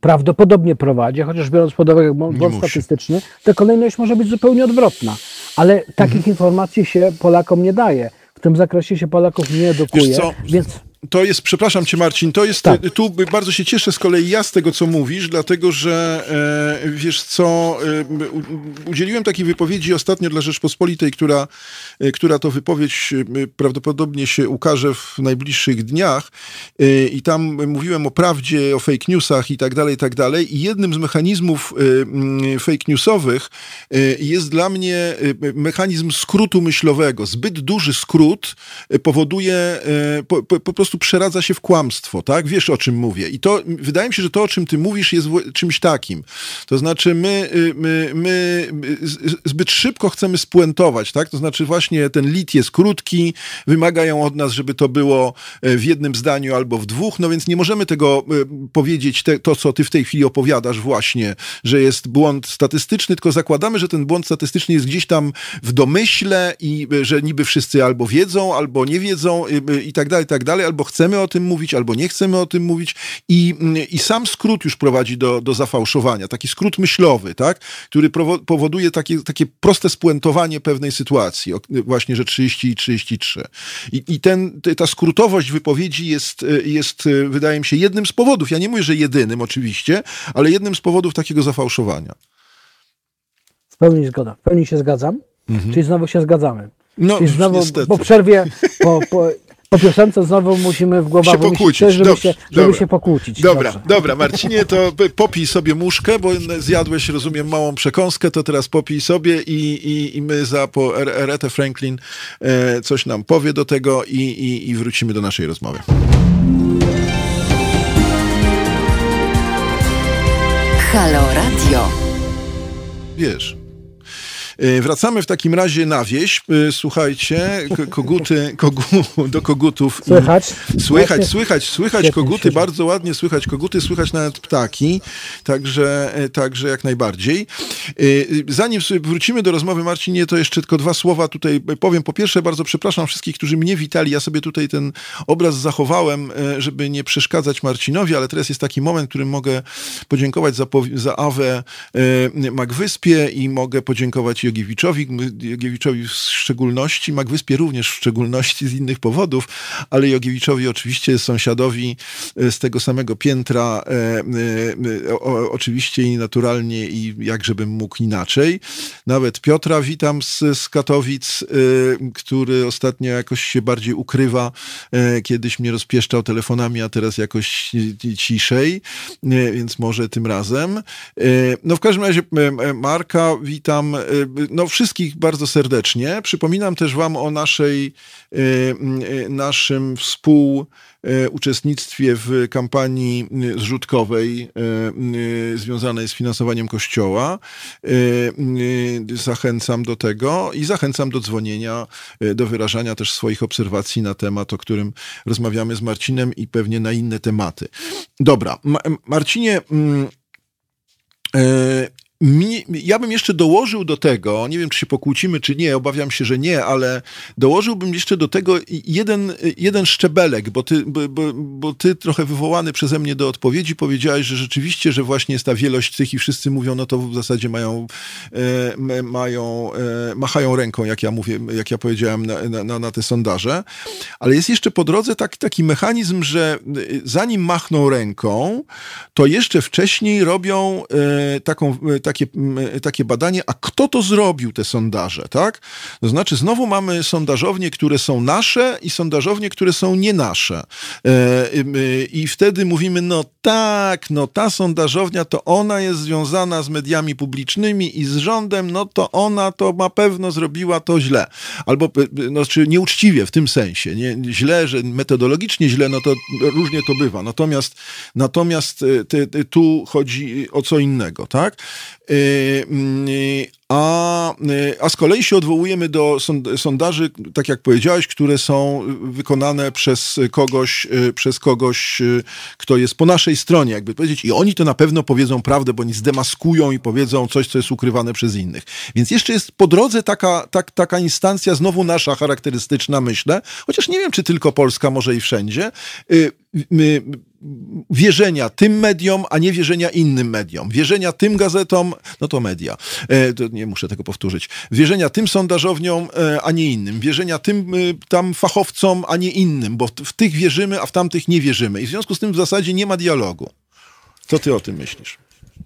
Prawdopodobnie prowadzi, chociaż biorąc pod uwagę błąd statystyczny, to kolejność może być zupełnie odwrotna. Ale takich informacji się Polakom nie daje. W tym zakresie się Polaków nie edukuje, więc to jest, przepraszam cię Marcin, to jest, tak. tu bardzo się cieszę z kolei ja z tego, co mówisz, dlatego, że e, wiesz co, e, udzieliłem takiej wypowiedzi ostatnio dla Rzeczpospolitej, która, e, która to wypowiedź e, prawdopodobnie się ukaże w najbliższych dniach e, i tam mówiłem o prawdzie, o fake newsach i tak dalej, i tak dalej i jednym z mechanizmów e, fake newsowych jest dla mnie mechanizm skrótu myślowego. Zbyt duży skrót powoduje po, po, po prostu prostu przeradza się w kłamstwo, tak? Wiesz, o czym mówię. I to, wydaje mi się, że to, o czym ty mówisz, jest czymś takim. To znaczy, my, y, my, my zbyt szybko chcemy spuentować, tak? To znaczy, właśnie ten lit jest krótki, wymagają od nas, żeby to było e, w jednym zdaniu albo w dwóch, no więc nie możemy tego e, powiedzieć, te, to, co ty w tej chwili opowiadasz właśnie, że jest błąd statystyczny, tylko zakładamy, że ten błąd statystyczny jest gdzieś tam w domyśle i e, że niby wszyscy albo wiedzą, albo nie wiedzą i tak dalej, i tak dalej, albo albo chcemy o tym mówić, albo nie chcemy o tym mówić i, i sam skrót już prowadzi do, do zafałszowania, taki skrót myślowy, tak, który powoduje takie, takie proste spuentowanie pewnej sytuacji, właśnie, że 30 i 33. I, i ten, ta skrótowość wypowiedzi jest, jest, wydaje mi się, jednym z powodów, ja nie mówię, że jedynym oczywiście, ale jednym z powodów takiego zafałszowania. W pełni zgoda, w pełni się zgadzam, mhm. czyli znowu się zgadzamy. No, Czyli znowu niestety. po przerwie, po, po, po piosence znowu musimy w głowach się pokłócić, żeby, się, żeby dobra. się pokłócić. Dobra, Dobrze. dobra, [laughs] Marcinie, to popij sobie muszkę, bo zjadłeś, rozumiem, małą przekąskę, to teraz popij sobie i, i, i my za po Aretha Franklin e, coś nam powie do tego i, i, i wrócimy do naszej rozmowy. Halo Radio. Wiesz, wracamy w takim razie na wieś. E, słuchajcie, koguty, kogu, do kogutów. Słychać? Słychać, słychać, słychać koguty, bardzo ładnie słychać koguty, słychać nawet ptaki, także, e, także jak najbardziej. Zanim wrócimy do rozmowy, Marcinie, to jeszcze tylko dwa słowa tutaj powiem. Po pierwsze, bardzo przepraszam wszystkich, którzy mnie witali. Ja sobie tutaj ten obraz zachowałem, żeby nie przeszkadzać Marcinowi, ale teraz jest taki moment, w którym mogę podziękować za, za Awę Magwyspie i mogę podziękować Jogiewiczowi, Jogiewiczowi w szczególności, Magwyspie również w szczególności z innych powodów, ale Jogiewiczowi oczywiście sąsiadowi e, z tego samego piętra, e, e, o, oczywiście i naturalnie i jakżebym mógł inaczej. Nawet Piotra witam z, z Katowic, który ostatnio jakoś się bardziej ukrywa, kiedyś mnie rozpieszczał telefonami, a teraz jakoś ciszej, więc może tym razem. No w każdym razie Marka witam no, wszystkich bardzo serdecznie. Przypominam też Wam o naszej, e, e, naszym współuczestnictwie w kampanii zrzutkowej e, związanej z finansowaniem Kościoła. Zachęcam do tego i zachęcam do dzwonienia, do wyrażania też swoich obserwacji na temat, o którym rozmawiamy z Marcinem i pewnie na inne tematy. Dobra, Marcinie. Mi, ja bym jeszcze dołożył do tego, nie wiem czy się pokłócimy, czy nie, obawiam się, że nie, ale dołożyłbym jeszcze do tego jeden, jeden szczebelek, bo ty, bo, bo, bo ty trochę wywołany przeze mnie do odpowiedzi powiedziałeś, że rzeczywiście, że właśnie jest ta wielość tych i wszyscy mówią, no to w zasadzie mają, e, mają e, machają ręką, jak ja mówię, jak ja powiedziałem na, na, na te sondaże, ale jest jeszcze po drodze taki, taki mechanizm, że zanim machną ręką, to jeszcze wcześniej robią e, taką, taką takie, takie badanie, a kto to zrobił, te sondaże, tak? To znaczy, znowu mamy sondażownie, które są nasze i sondażownie, które są nie nasze. E, I wtedy mówimy, no tak, no ta sondażownia, to ona jest związana z mediami publicznymi i z rządem, no to ona to na pewno zrobiła to źle. Albo, no, czy nieuczciwie w tym sensie. Nie, źle, że metodologicznie źle, no to różnie to bywa. Natomiast, natomiast e, ty, ty, tu chodzi o co innego, tak? Y, y, a, y, a z kolei się odwołujemy do sondaży, tak jak powiedziałeś, które są wykonane przez kogoś, przez kogoś, kto jest po naszej stronie, jakby powiedzieć, i oni to na pewno powiedzą prawdę, bo oni zdemaskują i powiedzą coś, co jest ukrywane przez innych. Więc jeszcze jest po drodze taka, tak, taka instancja, znowu nasza charakterystyczna, myślę, chociaż nie wiem, czy tylko Polska, może i wszędzie wierzenia tym mediom, a nie wierzenia innym mediom. Wierzenia tym gazetom, no to media. E, to nie muszę tego powtórzyć. Wierzenia tym sondażowniom, e, a nie innym. Wierzenia tym e, tam fachowcom, a nie innym, bo w, tych wierzymy, a w tamtych nie wierzymy. I w związku z tym w zasadzie nie ma dialogu. Co ty o tym myślisz?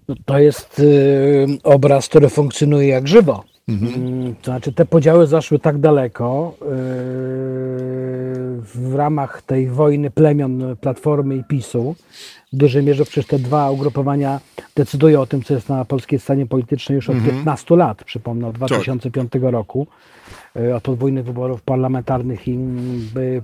No to jest y, obraz, który funkcjonuje jak żywo. Mhm. To znaczy, te podziały zaszły tak daleko y, w ramach tej wojny plemion Platformy i PiSu. W dużej mierze przecież te dwa ugrupowania decydują o tym, co jest na polskiej scenie politycznej już od mhm. 15 lat, przypomnę, od 2005 tak. roku. E, od podwójnych wyborów parlamentarnych i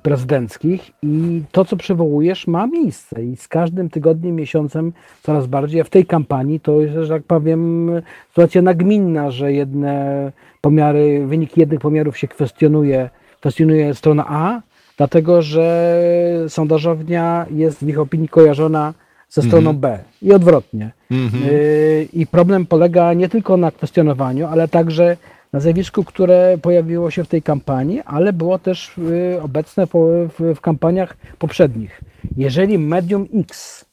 prezydenckich. I to, co przywołujesz, ma miejsce. I z każdym tygodniem, miesiącem coraz bardziej. A w tej kampanii to jest, że tak powiem, sytuacja nagminna, że jedne pomiary, wyniki jednych pomiarów się kwestionuje, kwestionuje strona A, dlatego że sondażownia jest w ich opinii kojarzona ze stroną mm -hmm. B i odwrotnie. Mm -hmm. I problem polega nie tylko na kwestionowaniu, ale także nazwisku, które pojawiło się w tej kampanii, ale było też y, obecne w, kampaniach poprzednich. Jeżeli medium X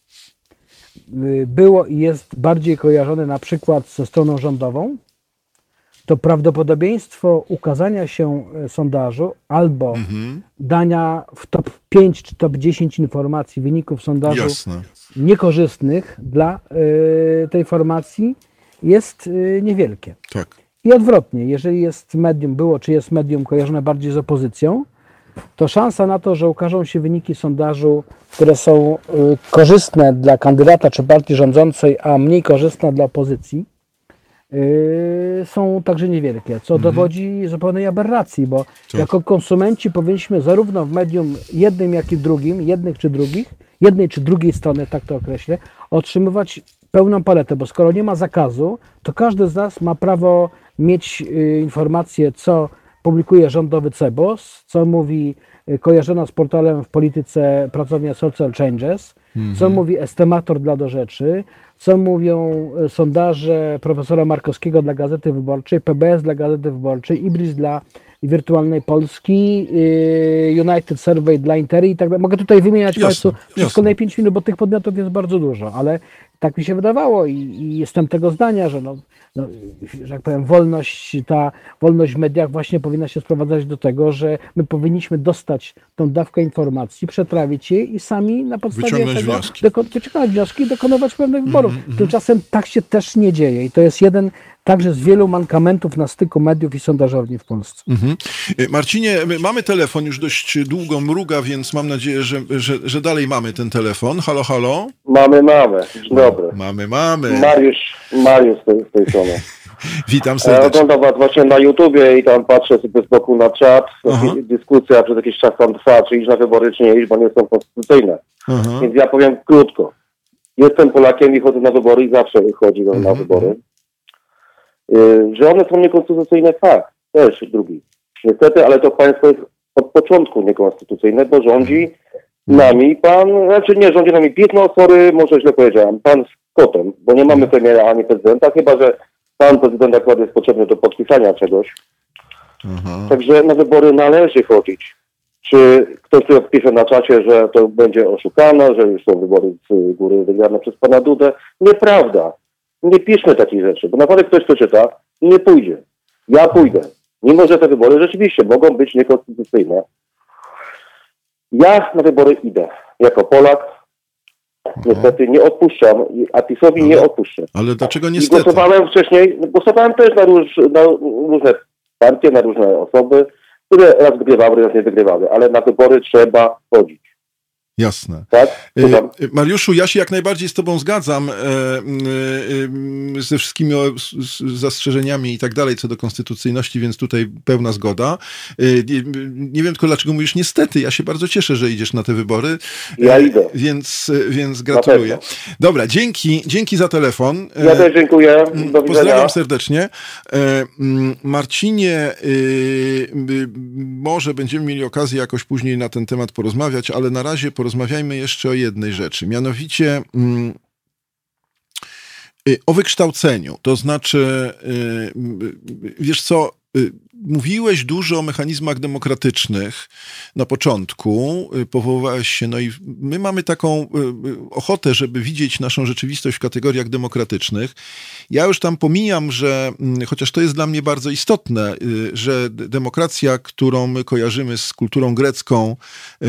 y, było i jest bardziej kojarzone na przykład ze stroną rządową, to prawdopodobieństwo ukazania się e, sondażu albo mhm. dania w top 5 czy top 10 informacji wyników sondażu Jasne. niekorzystnych dla y, tej formacji jest y, niewielkie. Tak. I odwrotnie, jeżeli jest medium, było czy jest medium kojarzone bardziej z opozycją, to szansa na to, że ukażą się wyniki sondażu, które są y, korzystne dla kandydata czy partii rządzącej, a mniej korzystne dla opozycji, są także niewielkie, co mhm. dowodzi zupełnej aberracji, bo jako konsumenci powinniśmy zarówno w medium jednym, jak i drugim, jednych czy drugich, jednej czy drugiej strony, tak to określę, otrzymywać pełną paletę, bo skoro nie ma zakazu, to każdy z nas ma prawo mieć y, informację, co publikuje rządowy CEBOS, co mówi y, kojarzona z portalem w polityce pracownia Social Changes, mhm. co mówi estimator dla do rzeczy, co mówią y, sondaże profesora Markowskiego dla Gazety Wyborczej, PBS dla Gazety Wyborczej, Ibris dla Wirtualnej Polski, United Survey dla Interi i tak dalej. Mogę tutaj wymieniać jasne, Państwu wszystko na 5 minut, bo tych podmiotów jest bardzo dużo, ale tak mi się wydawało i, i jestem tego zdania, że no, no, że tak powiem, wolność, ta wolność w mediach właśnie powinna się sprowadzać do tego, że my powinniśmy dostać tą dawkę informacji, przetrawić je i sami na podstawie wyciągnąć tego wnioski. Doko, wyciągnąć wnioski i dokonywać pewnych wyborów. Mm. Tymczasem tak się też nie dzieje i to jest jeden także z wielu mankamentów na styku mediów i sondażowni w Polsce. Mhm. Marcinie, mamy telefon już dość długo mruga, więc mam nadzieję, że, że, że dalej mamy ten telefon. Halo, halo? Mamy, mamy. Dzień dobry. Mamy, mamy. Mariusz, Mariusz z tej, z tej strony. [laughs] Witam serdecznie. Oglądam was właśnie na YouTubie i tam patrzę sobie z boku na czat. Dyskusja przez jakiś czas tam trwa, czy iść na wybory, czy nie iść, bo nie są konstytucyjne. Aha. Więc ja powiem krótko. Jestem Polakiem i chodzę na wybory i zawsze chodziłem mhm. na wybory. Y, że one są niekonstytucyjne, fakt, też drugi. Niestety, ale to państwo jest od początku niekonstytucyjne, bo rządzi nami pan, znaczy nie rządzi nami PiS, no sorry, może źle powiedziałem, pan z kotem, bo nie mamy premiera ani prezydenta, chyba że pan prezydent akurat jest potrzebny do podpisania czegoś. Aha. Także na wybory należy chodzić. Czy ktoś tu pisze na czacie, że to będzie oszukane, że już są wybory z góry wygrane przez pana Dudę? Nieprawda. Nie piszmy takich rzeczy, bo naprawdę ktoś przeczyta i nie pójdzie. Ja pójdę. Mimo, że te wybory rzeczywiście mogą być niekonstytucyjne. Ja na wybory idę. Jako Polak niestety nie odpuszczam, a PiSowi nie odpuszczę. Ale dlaczego niestety? I głosowałem wcześniej, głosowałem też na, róż, na różne partie, na różne osoby, które raz wygrywały, raz nie wygrywały, ale na wybory trzeba chodzić. Jasne. Tak? E, e, Mariuszu, ja się jak najbardziej z Tobą zgadzam e, ze wszystkimi zastrzeżeniami i tak dalej co do konstytucyjności, więc tutaj pełna zgoda. Nie wiem tylko dlaczego mówisz niestety. Ja się bardzo cieszę, że idziesz na te wybory. Ja idę. Więc, więc gratuluję. Dobra, dzięki, dzięki za telefon. Ja też dziękuję. Do Pozdrawiam serdecznie. Marcinie, może będziemy mieli okazję jakoś później na ten temat porozmawiać, ale na razie porozmawiamy porozmawiajmy jeszcze o jednej rzeczy, mianowicie mm, y, o wykształceniu. To znaczy, y, wiesz co, Mówiłeś dużo o mechanizmach demokratycznych na początku, y, powoływałeś się, no i my mamy taką y, y, ochotę, żeby widzieć naszą rzeczywistość w kategoriach demokratycznych. Ja już tam pomijam, że mm, chociaż to jest dla mnie bardzo istotne, że demokracja, którą my kojarzymy z kulturą grecką,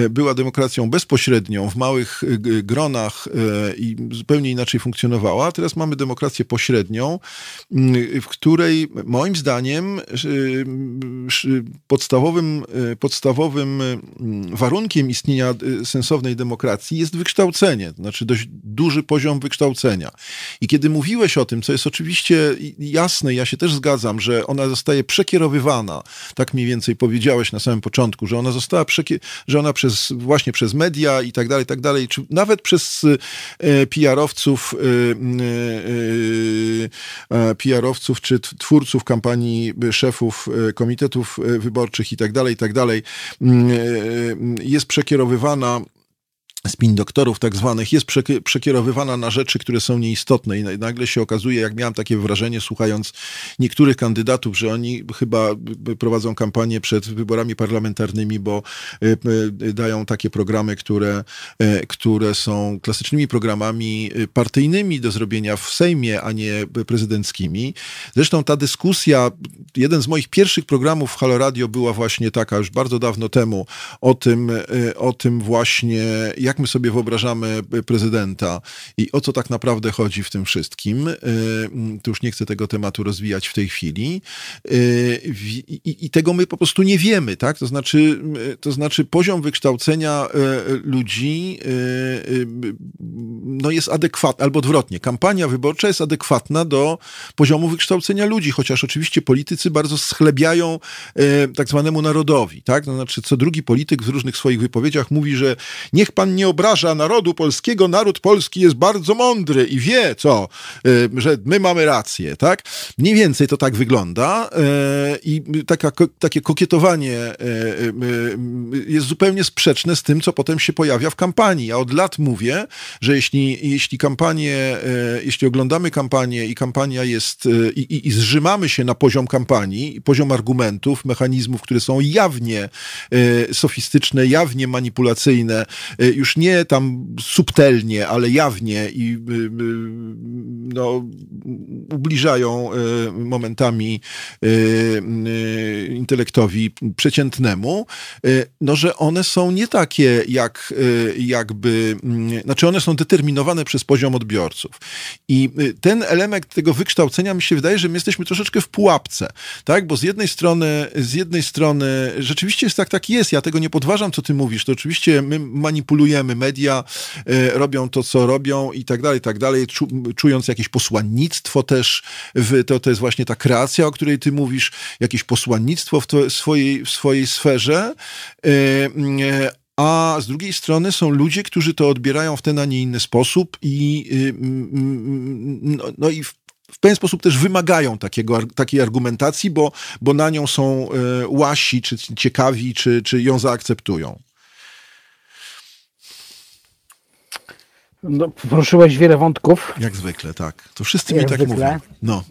była demokracją bezpośrednią, w małych gronach i zupełnie inaczej funkcjonowała. Teraz mamy demokrację pośrednią, w której moim zdaniem podstawowym, e, podstawowym e, warunkiem istnienia e, sensownej demokracji jest wykształcenie, to znaczy dość duży poziom wykształcenia. I kiedy mówiłeś o tym, co jest oczywiście jasne, ja się też zgadzam, że ona zostaje przekierowywana, tak mniej więcej powiedziałeś na samym początku, że ona została, że ona przez, właśnie przez media i tak dalej, i tak dalej, czy nawet przez PR-owców, PR-owców czy twórców kampanii szefów komitetów e, wyborczych i tak dalej, i tak dalej, mm, e, jest przekierowywana spin doktorów tak zwanych jest przekierowywana na rzeczy, które są nieistotne i nagle się okazuje, jak miałem takie wrażenie słuchając niektórych kandydatów, że oni chyba prowadzą kampanię przed wyborami parlamentarnymi, bo e, e, dają takie programy, które, e, które są klasycznymi programami partyjnymi do zrobienia w Sejmie, a nie prezydenckimi. Zresztą ta dyskusja, jeden z moich pierwszych programów w Halo Radio była właśnie taka już bardzo dawno temu o tym, o tym właśnie, jak jak my sobie wyobrażamy prezydenta i o co tak naprawdę chodzi w tym wszystkim. Y, tu już nie chcę tego tematu rozwijać w tej chwili. Y, I, tego my po prostu nie wiemy, tak? To znaczy, to znaczy poziom wykształcenia ludzi no jest adekwatny, albo odwrotnie, kampania wyborcza jest adekwatna do poziomu wykształcenia ludzi, chociaż oczywiście politycy bardzo schlebiają tak zwanemu narodowi, tak? To znaczy, co drugi polityk w różnych swoich wypowiedziach mówi, że niech pan nie nie obraża narodu polskiego. Naród polski jest bardzo mądry i wie, co, y, że my mamy rację, tak? Mniej więcej to tak wygląda y, i taka, takie kokietowanie y, jest zupełnie sprzeczne z tym, co potem się pojawia w kampanii. Ja od lat mówię, że jeśli, jeśli kampanię, jeśli oglądamy kampanię i kampania jest, i, i, i zrzymamy się na poziom kampanii, poziom argumentów, mechanizmów, które są jawnie sofistyczne, jawnie manipulacyjne, już już nie tam subtelnie, ale jawnie i y, y, no, ubliżają y, momentami intelektowi przeciętnemu, no, że one są nie takie jak jakby, mm, znaczy one są determinowane przez poziom odbiorców. I ten element tego wykształcenia mi się wydaje, że my jesteśmy troszeczkę w pułapce, tak? Bo z jednej strony, z jednej strony rzeczywiście jest tak, tak jest, ja tego nie podważam, co ty mówisz, to oczywiście my manipulujemy media e, robią to, co robią i tak dalej, i tak dalej, czując jakieś posłannictwo też, w, to, to jest właśnie ta kreacja, o której ty mówisz, jakieś posłannictwo w, to, swojej, w swojej sferze, e, e, a z drugiej strony są ludzie, którzy to odbierają w ten, a nie inny sposób i, no, no i w w pewien sposób też wymagają takiego, takiej argumentacji, bo, bo na nią są łasi, czy ciekawi, czy, czy ją zaakceptują. No, poruszyłeś wiele wątków. Jak zwykle, tak. To wszyscy Jak mi tak zwykle. mówią. No.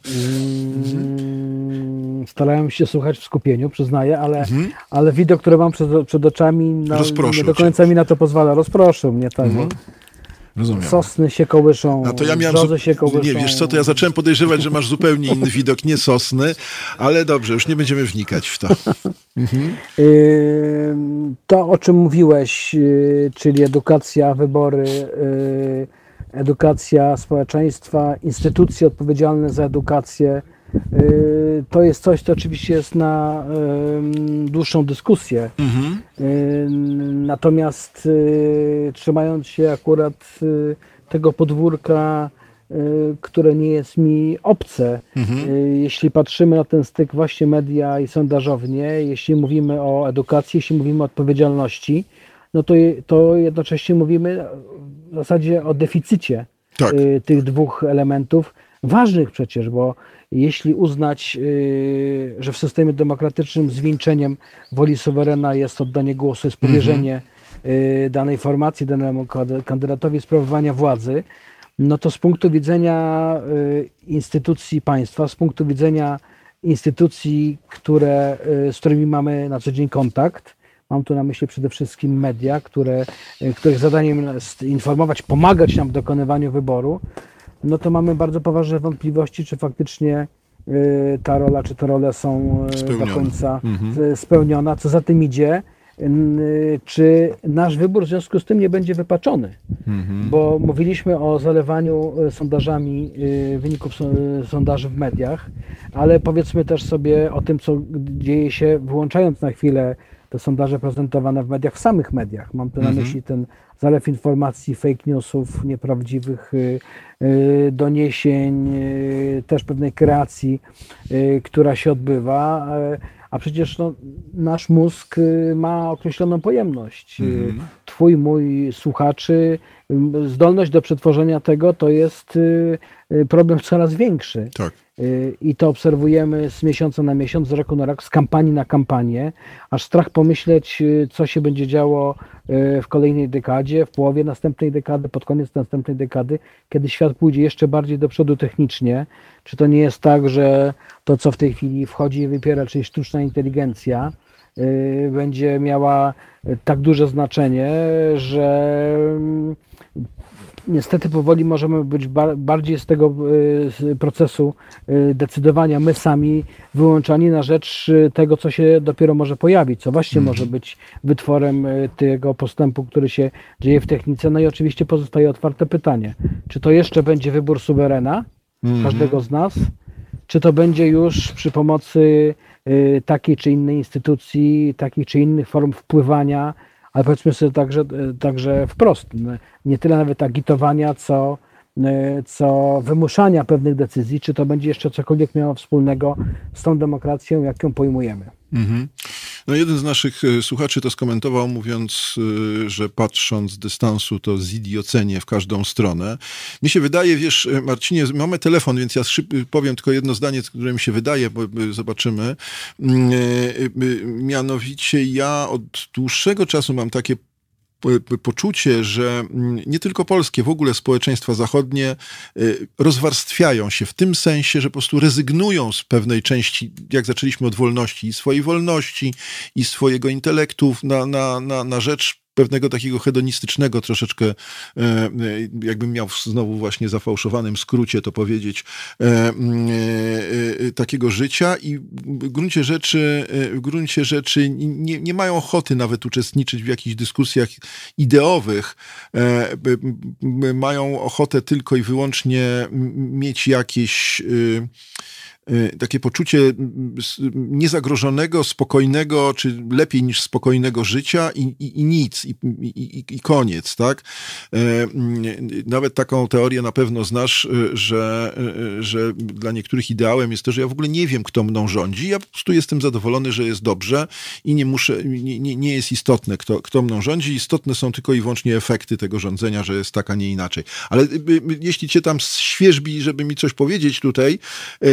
Mm, starałem się słuchać w skupieniu, przyznaję, ale, mhm. ale widok, który mam przed, przed oczami, no, nie do końca mi na to pozwala. Rozproszył mnie tak. Mhm. Rozumiem. Sosny się kołyszą, A to ja miałem się kołyszą. Nie, wiesz co, to ja zacząłem podejrzewać, że masz zupełnie inny widok, nie sosny, ale dobrze, już nie będziemy wnikać w to. [laughs] Mhm. To, o czym mówiłeś, y, czyli edukacja, wybory, y, edukacja społeczeństwa, instytucje odpowiedzialne za edukację, y, to jest coś, co oczywiście jest na dłuższą dyskusję. Mhm. Natomiast trzymając się akurat tego podwórka które nie jest mi obce. Mhm. Y, jeśli patrzymy na ten styk właśnie media i sondażownie, jeśli mówimy o edukacji, jeśli mówimy o odpowiedzialności, no to, to jednocześnie mówimy w zasadzie o deficycie tak. Y, tych dwóch elementów, ważnych przecież, bo jeśli uznać, że w systemie demokratycznym zwieńczeniem woli suwerena jest oddanie głosu, jest powierzenie mhm. danej formacji, danemu kandydatowi sprawowania władzy, no to z punktu widzenia y, instytucji państwa, z punktu widzenia instytucji, które, z którymi mamy na co dzień kontakt. Mam tu na myśli przede wszystkim media, które, których zadaniem jest informować, pomagać nam w dokonywaniu wyboru, no to mamy bardzo poważne wątpliwości, czy faktycznie ta rola, czy te role są do końca mhm. spełniona. Co za tym idzie, czy nasz wybór w związku z tym nie będzie wypaczony. Mhm. Bo mówiliśmy o zalewaniu e, sondażami e, wyników sondaży w mediach, ale powiedzmy też sobie o tym, co dzieje się, wyłączając na chwilę te sondaże prezentowane w mediach, w samych mediach. Mam tu na mhm. myśli ten zalew informacji, fake newsów, nieprawdziwych e, doniesień, też pewnej kreacji, która się odbywa a przecież no, nasz mózg y, ma określoną pojemność. Mm. Twój, mój słuchaczy, zdolność do przetworzenia tego to jest y, problem coraz większy. Tak. I to obserwujemy z miesiąca na miesiąc, z roku na rok, z kampanii na kampanię, aż strach pomyśleć, co się będzie działo w kolejnej dekadzie, w połowie następnej dekady, pod koniec następnej dekady, kiedy świat pójdzie jeszcze bardziej do przodu technicznie. Czy to nie jest tak, że to, co w tej chwili wchodzi i wypiera, czyli sztuczna inteligencja, y, będzie miała tak duże znaczenie, że mm, niestety powoli możemy być bardziej z tego y, procesu y, decydowania my sami wyłączani na rzecz tego, co się dopiero może pojawić, co właśnie mhm. może być wytworem tego postępu, który się dzieje w technice. No i oczywiście pozostaje otwarte pytanie, czy to jeszcze będzie wybór suwerena mhm. każdego z nas, czy to będzie już przy pomocy takiej czy innej instytucji, takich czy innych form wpływania, ale powiedzmy sobie także, także wprost, nie tyle nawet agitowania, co, y, co wymuszania pewnych decyzji, czy to będzie jeszcze cokolwiek miało wspólnego z tą demokracją, jak ją pojmujemy. Mhm. No jeden z naszych e, słuchaczy to skomentował, mówiąc, e, że patrząc z dystansu to zidiocenie w każdą stronę. Mi się wydaje, wiesz, e, Marcinie, mamy telefon, więc ja powiem tylko jedno zdanie, które mi się wydaje, bo zobaczymy. Mm, mianowicie ja od dłuższego czasu mam takie poczucie, że mm, nie tylko polskie, w ogóle społeczeństwa zachodnie y, rozwarstwiają się w tym sensie, że po prostu rezygnują z pewnej części, jak zaczęliśmy od wolności, i swojej wolności, i swojego intelektu na, na, na, na rzecz pewnego takiego hedonistycznego troszeczkę, e, e, jakbym miał znowu właśnie zafałszowanym skrócie to powiedzieć, e, takiego życia i w gruncie rzeczy, w gruncie rzeczy nie, nie mają ochoty nawet uczestniczyć w jakichś dyskusjach ideowych, mają ochotę tylko i wyłącznie mieć jakieś Y, takie poczucie niezagrożonego, spokojnego, czy lepiej niż spokojnego życia i, i, i nic, i, i, koniec, tak? Y, y, nawet taką teorię na pewno znasz, że, że dla niektórych ideałem jest to, że ja w ogóle nie wiem, kto mną rządzi, ja po prostu jestem zadowolony, że jest dobrze i nie muszę, nie, nie jest istotne, kto, kto mną rządzi, istotne są tylko i wyłącznie efekty tego rządzenia, że jest tak, a nie inaczej. Ale jeśli cię tam świeżbi, żeby mi coś powiedzieć tutaj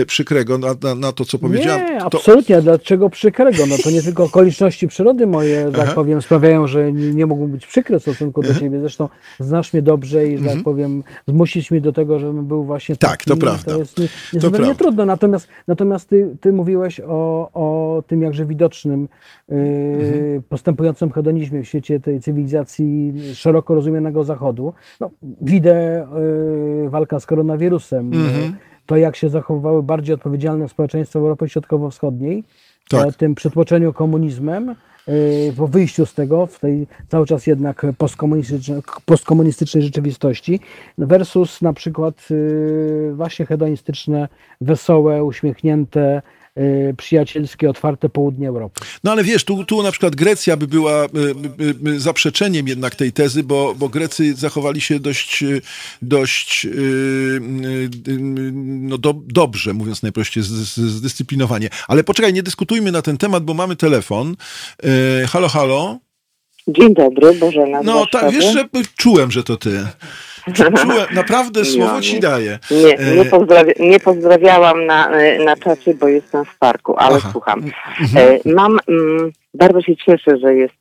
przykrego, przykrego na, na, na to, co powiedziałem. Nie, to... absolutnie. Dlaczego przykrego? No to nie tylko okoliczności przyrody moje, tak powiem, sprawiają, że nie, nie mogą być przykre w stosunku do siebie. Zresztą znasz mnie dobrze i, tak powiem, zmusić mnie do tego, żebym był właśnie Tak, to prawda. To jest niezmiernie trudno. Natomiast, natomiast ty, ty mówiłeś o, o tym jakże widocznym yy, mhm. postępującym hedonizmie w świecie tej cywilizacji szeroko rozumianego Zachodu. No, widzę yy, walka z koronawirusem. Mhm to, jak się zachowywały bardziej odpowiedzialne społeczeństwa w Europie Środkowo-Wschodniej, tak. tym przytłoczeniu komunizmem, y, po wyjściu z tego, w tej cały czas jednak postkomunistycznej, postkomunistycznej rzeczywistości, versus na przykład y, właśnie hedonistyczne, wesołe, uśmiechnięte, przyjacielskie, otwarte południe Europy. No ale wiesz, tu, tu na przykład Grecja by była y, zaprzeczeniem jednak tej tezy, bo, bo Grecy zachowali się dość, dość no do, dobrze, mówiąc najprościej, zdyscyplinowanie. Ale poczekaj, nie dyskutujmy na ten temat, bo mamy telefon. Halo, halo. Dzień dobry, Bożena. No tak, wiesz, że czułem, że to ty. Czułem, [laughs] naprawdę słowo no, ci daję. Nie, nie, pozdrawia, nie pozdrawiałam na, na czacie, bo jestem w parku, ale Aha. słucham. Mhm. E, mam, mm, bardzo się cieszę, że jest,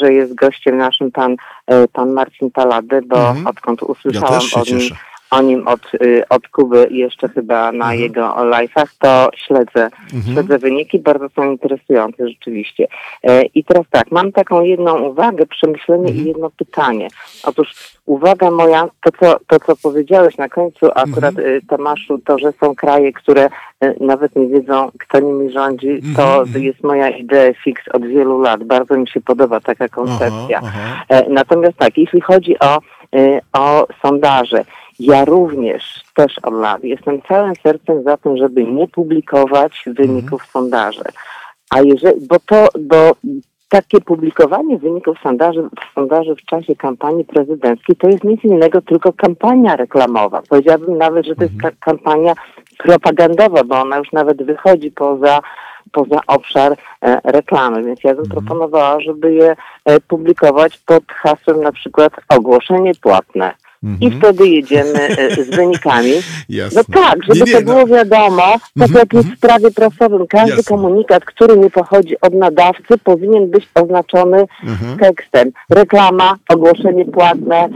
że jest gościem naszym pan, e, pan Marcin Palady, bo mhm. odkąd usłyszałam ja od nim o nim od, y, od Kuby jeszcze chyba na mhm. jego live'ach, to śledzę, mhm. śledzę wyniki, bardzo są interesujące rzeczywiście. E, I teraz tak, mam taką jedną uwagę, przemyślenie mhm. i jedno pytanie. Otóż uwaga moja, to co, to co powiedziałeś na końcu akurat mhm. Tomaszu, to, że są kraje, które nawet nie wiedzą, kto nimi rządzi, to mhm. jest moja idea fix od wielu lat. Bardzo mi się podoba taka koncepcja. Aha, aha. E, natomiast tak, jeśli chodzi o, o sondaże, ja również też od lat jestem całym sercem za tym, żeby nie publikować wyników mhm. sondaży. A jeżeli, bo to, bo takie publikowanie wyników sondaży, sondaży w czasie kampanii prezydenckiej to jest nic innego, tylko kampania reklamowa. Powiedziałabym nawet, że to jest mhm. kampania propagandowa, bo ona już nawet wychodzi poza poza obszar e, reklamy, więc ja bym mhm. proponowała, żeby je e, publikować pod hasłem na przykład ogłoszenie płatne. I wtedy jedziemy e, z wynikami. Jasne. No tak, żeby nie, nie, to było no. wiadomo, tak -hmm. jak jest w prawie prasowym. Każdy Jasne. komunikat, który nie pochodzi od nadawcy, powinien być oznaczony -hmm. tekstem. Reklama, ogłoszenie płatne,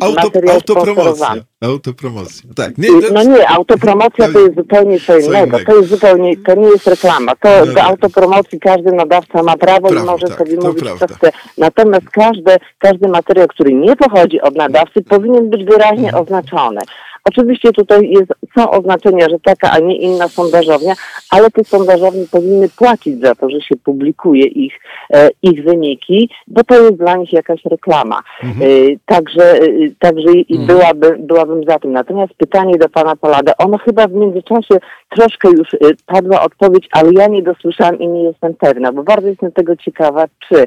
Auto, materiał autopromocja. Autopromocja, tak. Nie. No nie, autopromocja to jest zupełnie co innego. innego. To jest zupełnie, to nie jest reklama. To no, do autopromocji każdy nadawca ma prawo Prawo, i może tak, sobie mówić prawda. co chce. Natomiast każdy, każdy materiał, który nie pochodzi od nadawcy, powinien być wyraźnie mhm. oznaczony. Oczywiście tutaj jest, są oznaczenia, że taka, a nie inna sondażownia, ale te sondażownie powinny płacić za to, że się publikuje ich, e, ich wyniki, bo to jest dla nich jakaś reklama. Mhm. E, także e, także mhm. byłaby, byłabym za tym. Natomiast pytanie do pana Polada, ono chyba w międzyczasie troszkę już e, padła odpowiedź, ale ja nie dosłyszałam i nie jestem pewna, bo bardzo jestem tego ciekawa, czy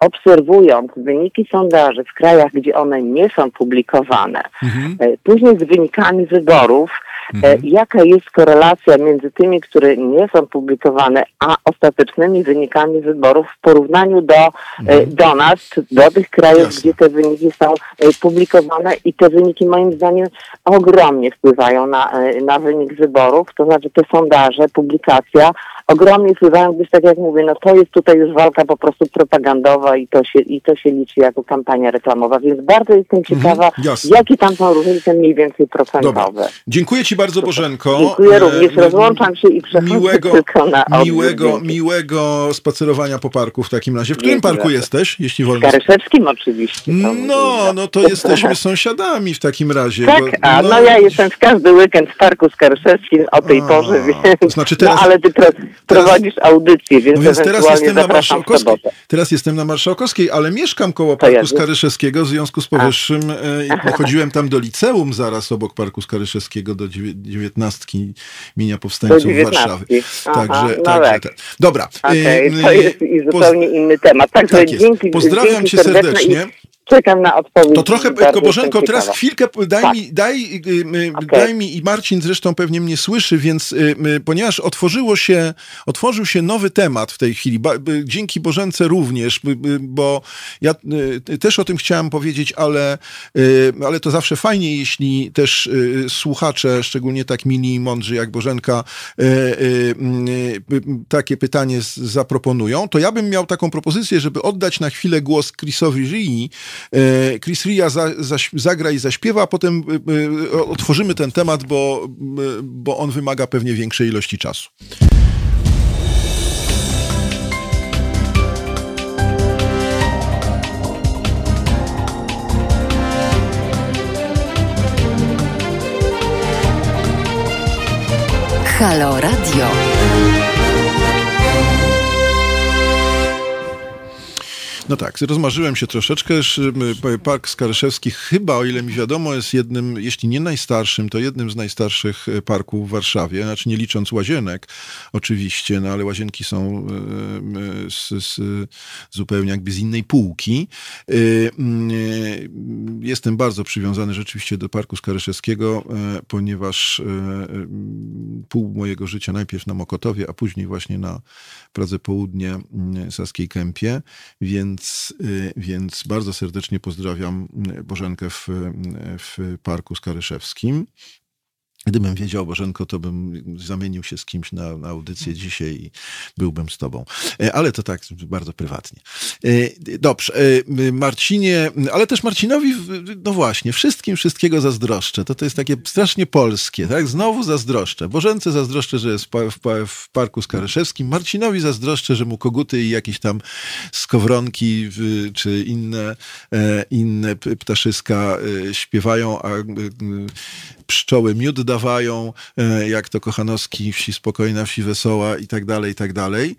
obserwując wyniki sondaży w krajach, gdzie one nie są publikowane, mhm. E, później z wynikami wyborów, mhm. jaka jest korelacja między tymi, które nie są publikowane, a ostatecznymi wynikami wyborów w porównaniu do, e, mhm. do nas, do tych krajów, Jasne. gdzie te wyniki są publikowane i te wyniki moim zdaniem ogromnie wpływają na, na wynik wyborów, to znaczy te sondaże, publikacja ogromnie wpływają, gdyż tak jak mówię, no to jest tutaj już walka po prostu propagandowa i to się, i to się liczy jako kampania reklamowa, więc bardzo jestem mhm, ciekawa, mhm, jakie tam są różnice mniej więcej procentowe. Dobra. Dziękuję Ci bardzo Bożenko. Dziękuję e, również, rozłączam się i przechodzę miłego, tylko na miłego, miłego spacerowania po parku w takim razie. W którym parku jesteś, jeśli wolno? W Karyszewskim oczywiście. No, no to jesteśmy sąsiadami w takim razie. Tak, bo, a no, no ja jestem w każdy weekend w parku z Karyszewskim o tej a, porze, [laughs] więc... To znaczy teraz... No, ale ty prowadzisz audycję, więc, no więc teraz jestem na Marszałkowskiej. Teraz jestem na Marszałkowskiej, ale mieszkam koło Parku Skaryszewskiego, w związku z powyższym e, chodziłem tam do liceum zaraz obok Parku Skaryszewskiego do dziewiętnastki imienia powstańców Warszawy. Także, no także tak. Dobra. Okay, to jest zupełnie inny temat. Także tak dzięki, Pozdrawiam dzięki cię serdecznie. Czekam na odpowiedź. To trochę, Bożenko, teraz chwilkę daj, tak. mi, daj, okay. daj mi i Marcin zresztą pewnie mnie słyszy, więc ponieważ otworzyło się, otworzył się nowy temat w tej chwili, dzięki Bożence również, bo ja y, też o tym chciałem powiedzieć, ale, y, ale to zawsze fajnie, jeśli też y, słuchacze, szczególnie tak mili i mądrzy jak Bożenka, takie pytanie zaproponują, to ja bym miał taką propozycję, żeby oddać na chwilę głos Chrisowi Rii, Chris Ria za, za, zagra i zaśpiewa, a potem e, e, otworzymy ten temat, bo, bo on wymaga pewnie większej ilości czasu. Halo Radio. No tak, rozmarzyłem się troszeczkę. Park Skaryszewski chyba, o ile mi wiadomo, jest jednym, jeśli nie najstarszym, to jednym z najstarszych e, parków w Warszawie. Znaczy nie licząc łazienek oczywiście, no ale łazienki są z, z, zupełnie jakby z innej półki. Jestem bardzo przywiązany rzeczywiście do Parku Skaryszewskiego, ponieważ pół mojego życia najpierw na Mokotowie, a później właśnie na Pradze Południe Saskiej Kępie, więc więc, y, więc bardzo serdecznie pozdrawiam y, Bożenkę w, w Parku Skaryszewskim. Gdybym wiedział, Bożenko, to bym zamienił się z kimś na, na, audycję dzisiaj i byłbym z tobą. E, ale to tak bardzo prywatnie. E, dobrze. E, Marcinie, ale też Marcinowi, no właśnie, wszystkim wszystkiego zazdroszczę. To to jest takie strasznie polskie, tak? Znowu zazdroszczę. Bożence zazdroszczę, że jest w, w Parku Skaryszewskim. Marcinowi zazdroszczę, że mu koguty i jakieś tam skowronki czy inne, inne ptaszyska śpiewają, a pszczoły miód dawają, e, jak to Kochanowski, wsi spokojna, wsi wesoła i tak dalej, i tak dalej.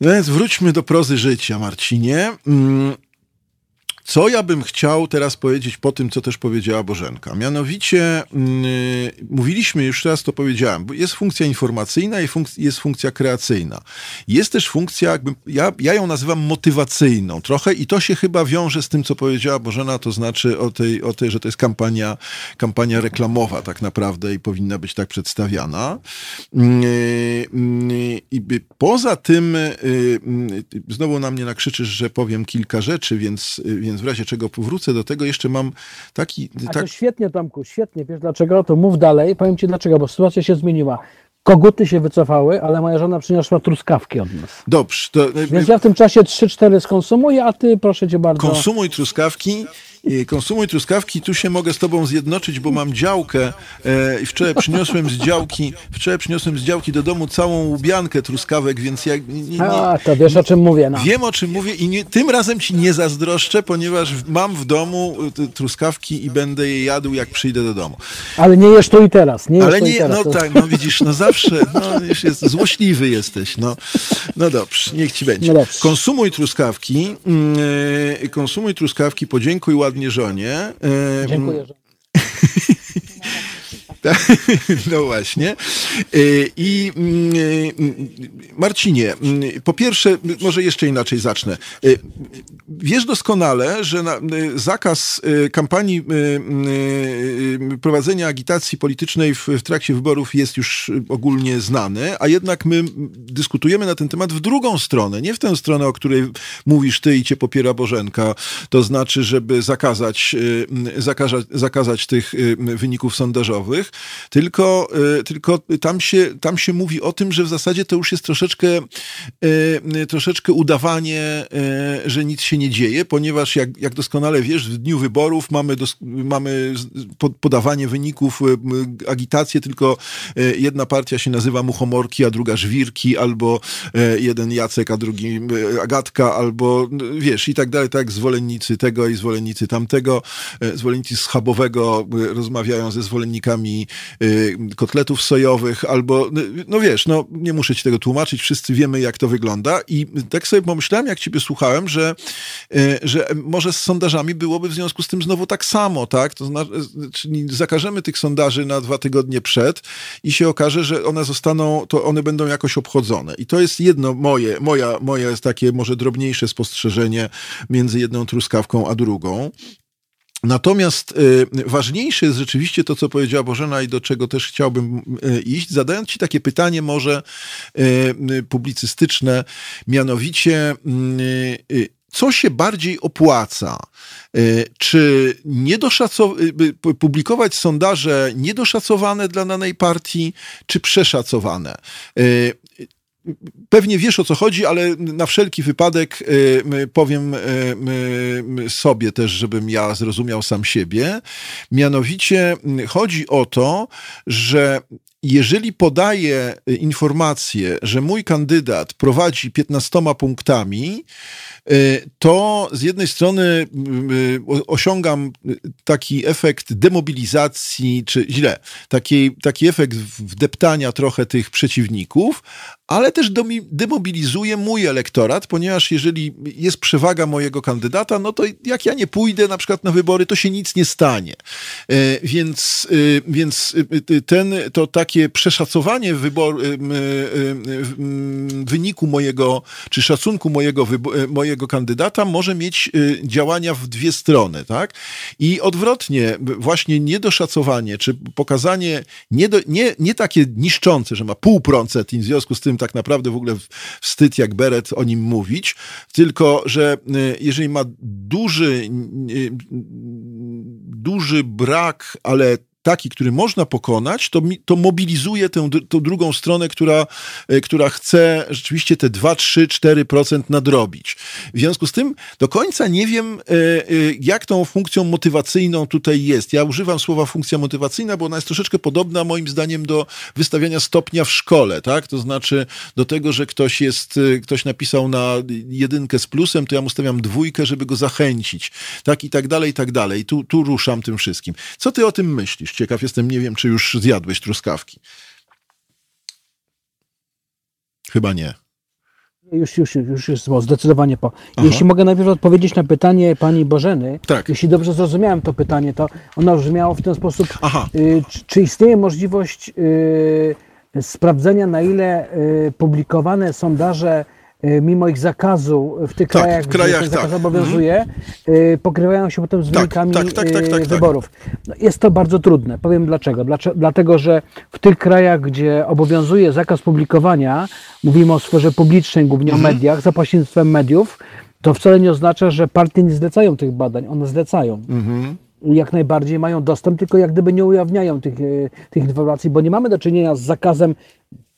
Więc wróćmy do prozy życia, Marcinie. Co ja bym chciał teraz powiedzieć po tym, co też powiedziała Bożenka? Mianowicie, yy, mówiliśmy, już raz to powiedziałem, jest funkcja informacyjna i funk jest funkcja kreacyjna. Jest też funkcja, jakby, ja, ja ją nazywam motywacyjną trochę i to się chyba wiąże z tym, co powiedziała Bożena, to znaczy o tej, o tej że to jest kampania, kampania reklamowa tak naprawdę i powinna być tak przedstawiana. Yy, yy, poza tym, y, y, znowu na mnie nakrzyczysz, że powiem kilka rzeczy, więc, więc w razie czego powrócę do tego, jeszcze mam taki... A tak... to świetnie, Tomku, świetnie. Wiesz dlaczego? To mów dalej. Powiem ci dlaczego, bo sytuacja się zmieniła. Koguty się wycofały, ale moja żona przyniosła truskawki od nas. Dobrze. To... Więc ja w tym czasie 3-4 skonsumuję, a ty proszę cię bardzo. Konsumuj truskawki konsumuj truskawki, tu się mogę z tobą zjednoczyć, bo mam działkę e, i wczoraj przyniosłem z działki, wczoraj przyniosłem z działki do domu całą łubiankę truskawek, więc ja... Nie, nie, A, to wiesz o czym mówię. No. Wiem o czym mówię i nie, tym razem ci nie zazdroszczę, ponieważ mam w domu e, truskawki i będę je jadł, jak przyjdę do domu. Ale nie jesz tu i teraz. Nie Ale nie, teraz, no to... tak, no widzisz, no zawsze, no już jest, złośliwy jesteś, no. No dobrze, niech ci będzie. No konsumuj truskawki, yy, konsumuj truskawki, podziękuj ładnie ładnie żonie. E, Dziękuję. Że... [laughs] [laughs] No właśnie. E, I mm, e, Marcinie, mm, po pierwsze, może jeszcze inaczej zacznę. Wiesz doskonale, że zakaz kampanii prowadzenia agitacji politycznej w, w trakcie wyborów jest już ogólnie znany, a jednak my dyskutujemy na ten temat w drugą stronę, nie w tę stronę, o której mówisz ty i cię popiera Bożenka, to znaczy, żeby zakazać, zakazać, zakazać tych wyników sondażowych, tylko, y, tylko tam, się, tam się mówi o tym, że w zasadzie to już jest troszeczkę, y, troszeczkę udawanie, y, że nic się nie dzieje, ponieważ jak, jak doskonale wiesz, w dniu wyborów mamy, dos, mamy podawanie wyników, agitację, tylko jedna partia się nazywa Muchomorki, a druga Żwirki, albo jeden Jacek, a drugi Agatka, albo wiesz, i tak dalej, tak, zwolennicy tego i zwolennicy tamtego, zwolennicy schabowego rozmawiają ze zwolennikami Y, kotletów sojowych, albo, no wiesz, no nie muszę ci tego tłumaczyć, wszyscy wiemy, jak to wygląda. I tak sobie pomyślałem, jak ciebie słuchałem, że, y, że może z sondażami byłoby w związku z tym znowu tak samo, tak? To znaczy, zakażemy tych sondaży na dwa tygodnie przed i się okaże, że one zostaną, to one będą jakoś obchodzone. I to jest jedno moje, moja, moje takie może drobniejsze spostrzeżenie między jedną truskawką a drugą. Natomiast y, ważniejsze jest rzeczywiście to, co powiedziała Bożena i do czego też chciałbym y, iść, zadając Ci takie pytanie może y, publicystyczne, mianowicie co się bardziej opłaca? Czy publikować sondaże niedoszacowane dla danej partii, czy przeszacowane? Pewnie wiesz o co chodzi, ale na wszelki wypadek y, powiem y, sobie też, żebym ja zrozumiał sam siebie. Mianowicie chodzi o to, że jeżeli podaję informację, że mój kandydat prowadzi 15 punktami, y, to z jednej strony osiągam taki efekt demobilizacji, czy źle, taki, taki efekt wdeptania trochę tych przeciwników, ale też demobilizuje mój elektorat, ponieważ jeżeli jest przewaga mojego kandydata, no to jak ja nie pójdę na przykład na wybory, to się nic nie stanie. Więc, więc ten, to takie przeszacowanie wybor, wyniku mojego, czy szacunku mojego, mojego kandydata może mieć działania w dwie strony, tak? I odwrotnie, właśnie niedoszacowanie, czy pokazanie nie, do, nie, nie takie niszczące, że ma pół procent i w związku z tym tak naprawdę w ogóle wstyd jak beret o nim mówić, tylko że y, jeżeli ma duży, y, duży brak, ale taki, który można pokonać, to, to mobilizuje tę, tę drugą stronę, która, e, która chce rzeczywiście te 2, 3, 4% nadrobić. W związku z tym do końca nie wiem, e, e, jak tą funkcją motywacyjną tutaj jest. Ja używam słowa funkcja motywacyjna, bo ona jest troszeczkę podobna moim zdaniem do wystawiania stopnia w szkole, tak? To znaczy do tego, że ktoś jest, ktoś napisał na jedynkę z plusem, to ja mu stawiam dwójkę, żeby go zachęcić, tak? I tak dalej, i tak dalej. Tu, tu ruszam tym wszystkim. Co ty o tym myślisz? Ciekaw jestem, nie wiem, czy już zjadłeś truskawki. Chyba nie. Już, już, już jest zdecydowanie po. Aha. Jeśli mogę najpierw odpowiedzieć na pytanie pani Bożeny, tak. jeśli dobrze zrozumiałem to pytanie, to ono brzmiało w ten sposób, y, czy, czy, istnieje możliwość y, sprawdzenia, na ile y, publikowane sondaże mimo ich zakazu w tych tak, krajach, w krajach, gdzie ten zakaz tak. obowiązuje, mhm. pokrywają się potem z tak, wynikami tak, tak, tak, tak, wyborów. No, jest to bardzo trudne. Powiem dlaczego. Dlatego, że w tych krajach, gdzie obowiązuje zakaz publikowania, mówimy o sferze publicznej, głównie mhm. o mediach, za pośrednictwem mediów, to wcale nie oznacza, że partie nie zlecają tych badań. One zlecają. Mhm jak najbardziej mają dostęp, tylko jak gdyby nie ujawniają tych, tych informacji, bo nie mamy do czynienia z zakazem Y,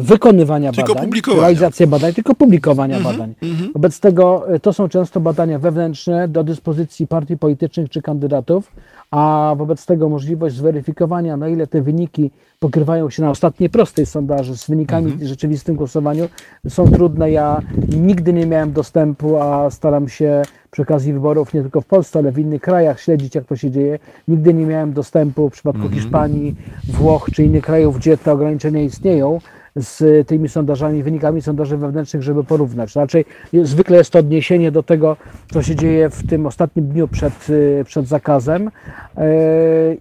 wykonywania tylko badań, realizację badań, tylko publikowania mm -hmm, badań. Mm -hmm. Wobec tego y, to są często badania wewnętrzne do dyspozycji partii politycznych czy kandydatów, a wobec tego możliwość zweryfikowania, na ile te wyniki pokrywają się na ostatniej prostej sondaży z wynikami mhm. w rzeczywistym głosowaniu, są trudne. Ja nigdy nie miałem dostępu, a staram się przy okazji wyborów nie tylko w Polsce, ale w innych krajach śledzić, jak to się dzieje. Nigdy nie miałem dostępu w przypadku mhm. Hiszpanii, Włoch czy innych krajów, gdzie te ograniczenia istnieją z tymi sondażami, wynikami sondaży wewnętrznych, żeby porównać. Raczej zwykle jest to odniesienie do tego, co się dzieje w tym ostatnim dniu przed, y, przed zakazem yy,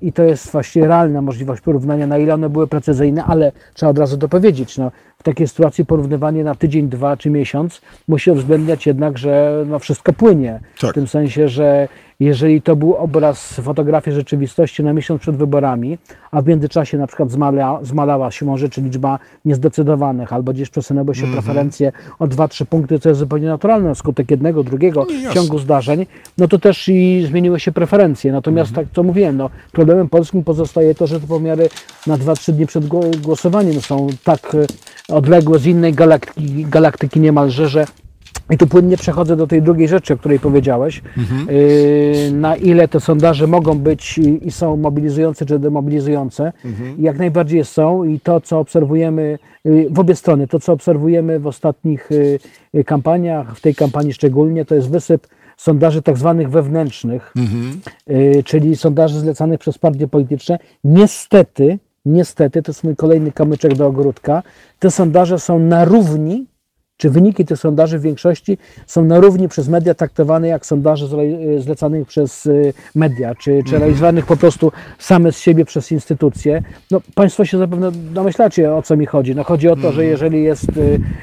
i to jest właściwie realna możliwość porównania, na ile one były precyzyjne, ale trzeba od razu dopowiedzieć, no, w takiej sytuacji porównywanie na tydzień, dwa czy miesiąc musi uwzględniać jednak, że no, wszystko płynie. Tak. W tym sensie, że jeżeli to był obraz, fotografia rzeczywistości na miesiąc przed wyborami, a w międzyczasie na przykład zmala, zmalała się rzeczy liczba niezdecydowanych, albo gdzieś przesunęły się mm -hmm. preferencje o 2-3 punkty, co jest zupełnie naturalne, skutek jednego, drugiego no ciągu zdarzeń, no to też i zmieniły się preferencje. Natomiast mm -hmm. tak co mówiłem, no, problemem polskim pozostaje to, że te pomiary na 2-3 dni przed głosowaniem są tak e, odległe z innej galaktyki, galaktyki niemalże, że i tu płynnie przechodzę do tej drugiej rzeczy, o której powiedziałeś. Mhm. Y, na ile te sondaże mogą być i są mobilizujące czy demobilizujące. Mhm. Jak najbardziej są i to, co obserwujemy y, w obie strony, to, co obserwujemy w ostatnich y, kampaniach, w tej kampanii szczególnie, to jest wysyp sondaży tak zwanych wewnętrznych, mhm. czyli sondaży zlecanych przez partie polityczne. Niestety, niestety, to jest mój kolejny kamyczek do ogródka, te sondaże są na równi czy wyniki tych sondaży w większości są na równi przez media traktowane jak sondaże zlecanych przez y, media, czy, czy mhm. realizowanych po prostu same z siebie przez instytucje. No, państwo się zapewne domyślacie, o co mi chodzi. No, chodzi o to, że mhm. jeżeli jest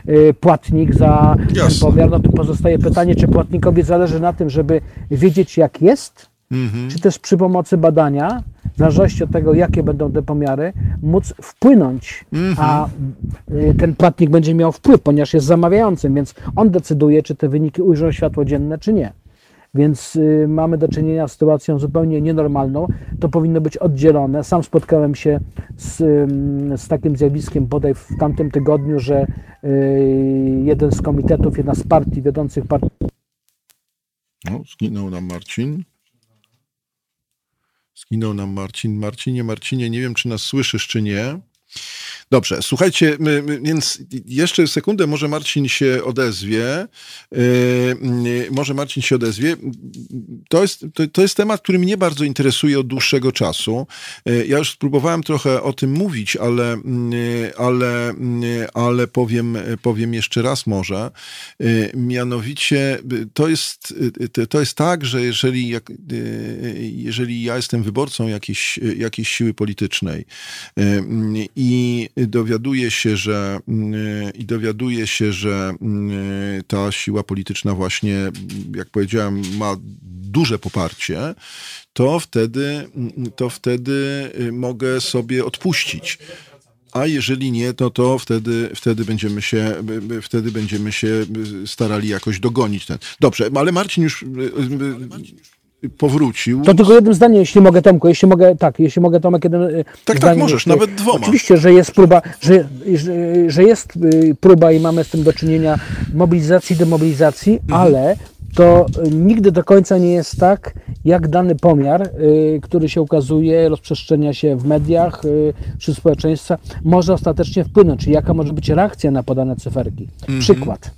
y, płatnik za ten pomiar, no to pozostaje pytanie, czy płatnikowi zależy na tym, żeby wiedzieć jak jest, mhm. czy też przy pomocy badania w zależności od tego, jakie będą te pomiary, móc wpłynąć, a y, ten płatnik będzie miał wpływ, ponieważ jest zamawiającym, więc on decyduje, czy te wyniki ujrzą światło dzienne, czy nie. Więc y, mamy do czynienia z sytuacją zupełnie nienormalną. To powinno być oddzielone. Sam spotkałem się z, z takim zjawiskiem bodaj w tamtym tygodniu, że y, jeden z komitetów, jedna z partii, wiodących partii. No, zginął nam Marcin. Zginął nam Marcin. Marcinie, Marcinie, nie wiem, czy nas słyszysz, czy nie. Dobrze, słuchajcie, my, my, więc jeszcze sekundę, może Marcin się odezwie. Yy, może Marcin się odezwie. To jest, to, to, jest temat, który mnie bardzo interesuje od dłuższego czasu. Yy, ja już spróbowałem trochę o tym mówić, ale, yy, ale, ale powiem, powiem jeszcze raz może. Mianowicie to jest, to jest tak, że jeżeli, jak, jeżeli ja jestem wyborcą jakiejś, jakiejś siły politycznej i dowiaduje się, że mm, i dowiaduje się, że mm, ta siła polityczna właśnie, jak powiedziałem, ma duże poparcie, to wtedy, mm, to wtedy y, mogę sobie odpuścić a jeżeli nie, to, to wtedy, wtedy, będziemy się, wtedy będziemy się starali jakoś dogonić ten. Dobrze, ale Marcin już powrócił. To tylko jednym zdaniem, jeśli mogę Tomku, jeśli mogę, tak, jeśli mogę Tomek, jednym Tak, tak, możesz, nawet dwoma. Oczywiście, że jest próba, że, że, że jest próba i mamy z tym do czynienia mobilizacji, demobilizacji, mhm. ale to nigdy do końca nie jest tak, jak dany pomiar, y, który się ukazuje, rozprzestrzenia się w mediach, y, wśród społeczeństwa, może ostatecznie wpłynąć, czyli jaka może być reakcja na podane cyferki. Mhm. Przykład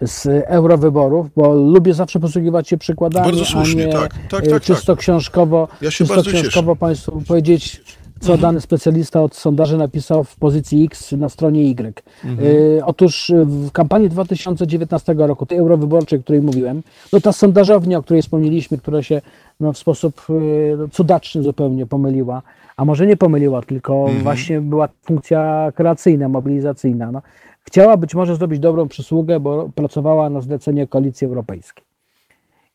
z eurowyborów, bo lubię zawsze posługiwać się przykładami, Bardzo słusznie, a nie tak, tak, tak, czysto tak. książkowo, ja czysto książkowo cieszę. Państwu powiedzieć, co mhm. dany specjalista od sondaży napisał w pozycji X na stronie Y. Mhm. Y, otóż w kampanii 2019 roku, tej eurowyborczej, o której mówiłem, no ta sondażownia, o której wspomnieliśmy, która się no, w sposób y, cudaczny zupełnie pomyliła, a może nie pomyliła, tylko mhm. właśnie była funkcja kreacyjna, mobilizacyjna. No, chciała być może zrobić dobrą przysługę, bo pracowała na zlecenie Koalicji Europejskiej.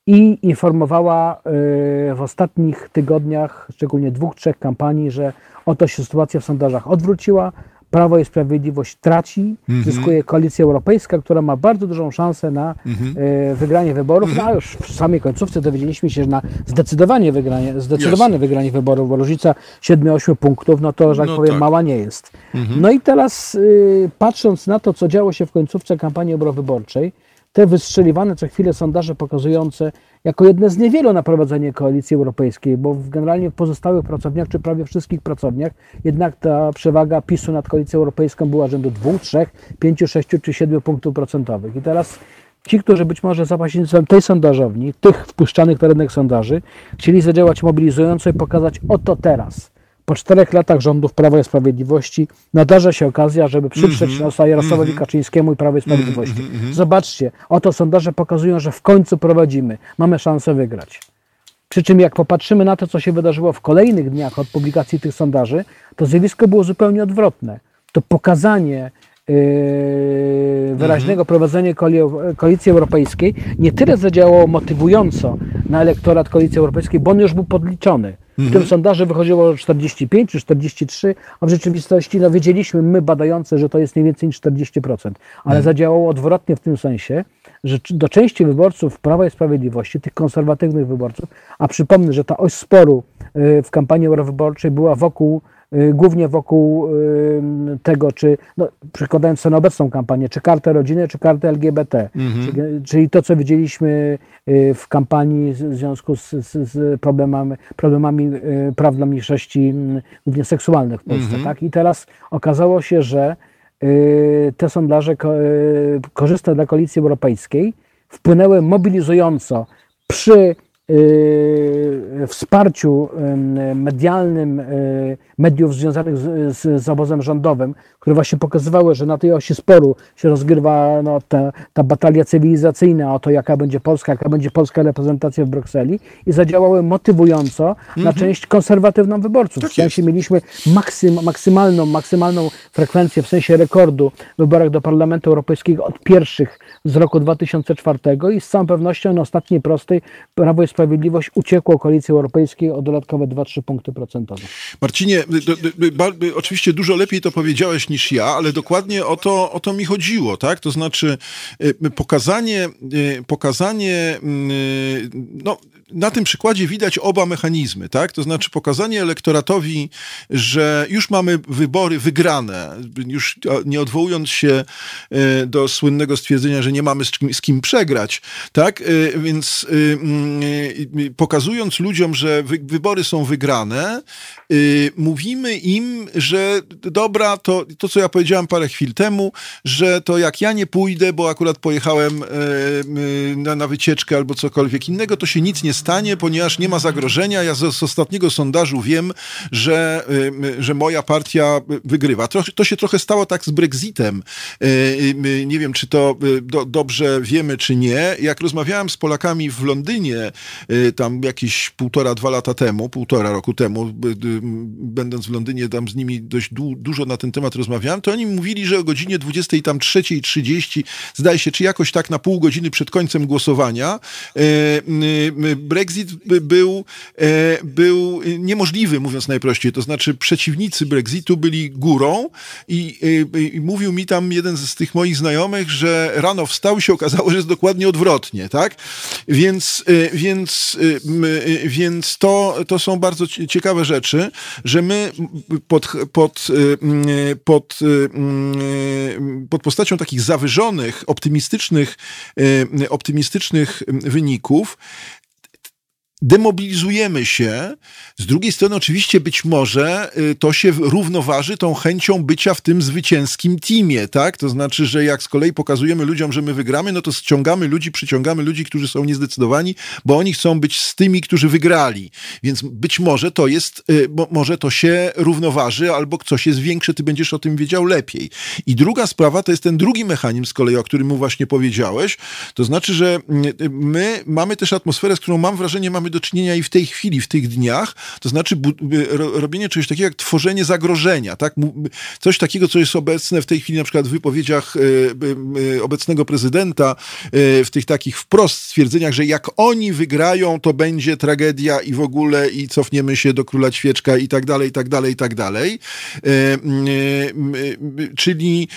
I informowała y, w ostatnich tygodniach, szczególnie dwóch, trzech kampanii, że oto się sytuacja w sondażach odwróciła, Prawo i Sprawiedliwość traci, mm -hmm. zyskuje Koalicja Europejska, która ma bardzo dużą szansę na mm -hmm. wygranie wyborów, mm -hmm. no a już w samej końcówce dowiedzieliśmy się, że na zdecydowanie wygranie, zdecydowane wygranie wyborów, bo różnica 7-8 punktów, no to, że tak no powiem, tak. mała nie jest. Mhm. No i teraz y, patrząc na to, co działo się w końcówce kampanii eurowyborczej, te wystrzeliwane co chwilę sondaże pokazujące jako jedne z niewielu na prowadzenie koalicji europejskiej, bo w generalnie w pozostałych pracowniach, czy prawie wszystkich pracowniach, jednak ta przewaga PiSu nad koalicją europejską była rzędu 2, 3, 5, 6 czy 7 punktów procentowych. I teraz ci, którzy być może za pośrednictwem tej sondażowni, tych wpuszczanych na rynek sondaży, chcieli zadziałać mobilizująco i pokazać oto teraz po czterech latach rządów Prawa i Sprawiedliwości nadarza się okazja, żeby przyprzeć mm -hmm, nosa Jarosławowi mm -hmm. Kaczyńskiemu i Prawo i Sprawiedliwości. Mm -hmm, Zobaczcie, oto sondaże pokazują, że w końcu prowadzimy, mamy szansę wygrać. Przy czym jak popatrzymy na to, co się wydarzyło w kolejnych dniach od publikacji tych sondaży, to zjawisko było zupełnie odwrotne. To pokazanie wyraźnego mhm. prowadzenia koalicji europejskiej nie tyle zadziałało motywująco na elektorat koalicji europejskiej, bo on już był podliczony. W tym mhm. sondażu wychodziło 45 czy 43, a w rzeczywistości no, wiedzieliśmy my badający, że to jest mniej więcej 40%. Ale mhm. zadziałało odwrotnie w tym sensie, że do części wyborców Prawa i Sprawiedliwości, tych konserwatywnych wyborców, a przypomnę, że ta oś sporu yy, w kampanii eurowyborczej była wokół głównie wokół y, tego, czy, no, przykładając sobie na obecną kampanię, czy kartę rodziny, czy kartę LGBT. Mhm. Czyli, czyli, to, co widzieliśmy y, w kampanii w związku z, z, z problemami, problemami praw dla mniejszości, głównie seksualnych w Polsce. Mhm. Tak? I teraz okazało się, że te sondaże korzystne dla Koalicji Europejskiej wpłynęły mobilizująco przy Y, wsparciu medialnym y, mediów związanych z, z, z, obozem rządowym, które właśnie pokazywały, że na tej osi sporu się rozgrywa no, ta, ta batalia cywilizacyjna o to, jaka będzie Polska, jaka będzie polska reprezentacja w Brukseli i zadziałały motywująco mm -hmm. na mhm. część konserwatywną wyborców. Tak w sensie jest. mieliśmy maksym, maksymalną, maksymalną frekwencję, w sensie rekordu w wyborach do Parlamentu Europejskiego od pierwszych z roku 2004 i z całą pewnością na ostatniej prostej Prawo i Sprawiedliwość uciekło Koalicji Europejskiej o dodatkowe 2-3 punkty procentowe. Marcinie, oczywiście dużo lepiej to powiedziałeś niż ja, ale dokładnie o to, o to mi chodziło, tak? To znaczy y, pokazanie, y, pokazanie y, no, na tym przykładzie widać oba mechanizmy, tak? To znaczy pokazanie elektoratowi, że już mamy wybory wygrane, już nie odwołując się do słynnego stwierdzenia, że nie mamy z kim, z kim przegrać, tak? Więc pokazując ludziom, że wybory są wygrane, mówimy im, że dobra, to, to co ja powiedziałem parę chwil temu, że to jak ja nie pójdę, bo akurat pojechałem na, na wycieczkę albo cokolwiek innego, to się nic nie stanie, ponieważ nie ma zagrożenia. Ja z, z ostatniego sondażu wiem, że, że moja partia wygrywa. To, to się trochę stało tak z Brexitem. Nie wiem, czy to do, dobrze wiemy, czy nie. Jak rozmawiałem z Polakami w Londynie, tam jakieś półtora, dwa lata temu, półtora roku temu, będąc w Londynie, tam z nimi dość du dużo na ten temat rozmawiałem, to oni mówili, że o godzinie 23.30, zdaje się, czy jakoś tak na pół godziny przed końcem głosowania, Brexit był, był niemożliwy, mówiąc najprościej. To znaczy przeciwnicy Brexitu byli górą i, i, i mówił mi tam jeden z tych moich znajomych, że rano wstał i się okazało, że jest dokładnie odwrotnie, tak? Więc, więc, więc to, to są bardzo ciekawe rzeczy, że my pod, pod, pod, pod postacią takich zawyżonych, optymistycznych, optymistycznych wyników demobilizujemy się. Z drugiej strony, oczywiście, być może y, to się równoważy tą chęcią bycia w tym zwycięskim teamie, tak? To znaczy, że jak z kolei pokazujemy ludziom, że my wygramy, no to ściągamy ludzi, przyciągamy ludzi, którzy są niezdecydowani, bo oni chcą być z tymi, którzy wygrali. Więc być może to jest, y, może to się równoważy, albo coś jest większe, ty będziesz o tym wiedział lepiej. I druga sprawa to jest ten drugi mechanizm z kolei, o którym mu właśnie powiedziałeś. To znaczy, że y, my mamy też atmosferę, z którą mam wrażenie, mamy do czynienia i w tej chwili, w tych dniach, to znaczy robienie czegoś takiego jak tworzenie zagrożenia, tak? Coś takiego, co jest obecne w tej chwili na przykład w wypowiedziach e, e, obecnego prezydenta, e, w tych takich wprost stwierdzeniach, że jak oni wygrają, to będzie tragedia i w ogóle i cofniemy się do króla świeczka i tak dalej, i tak dalej, i tak dalej. Czyli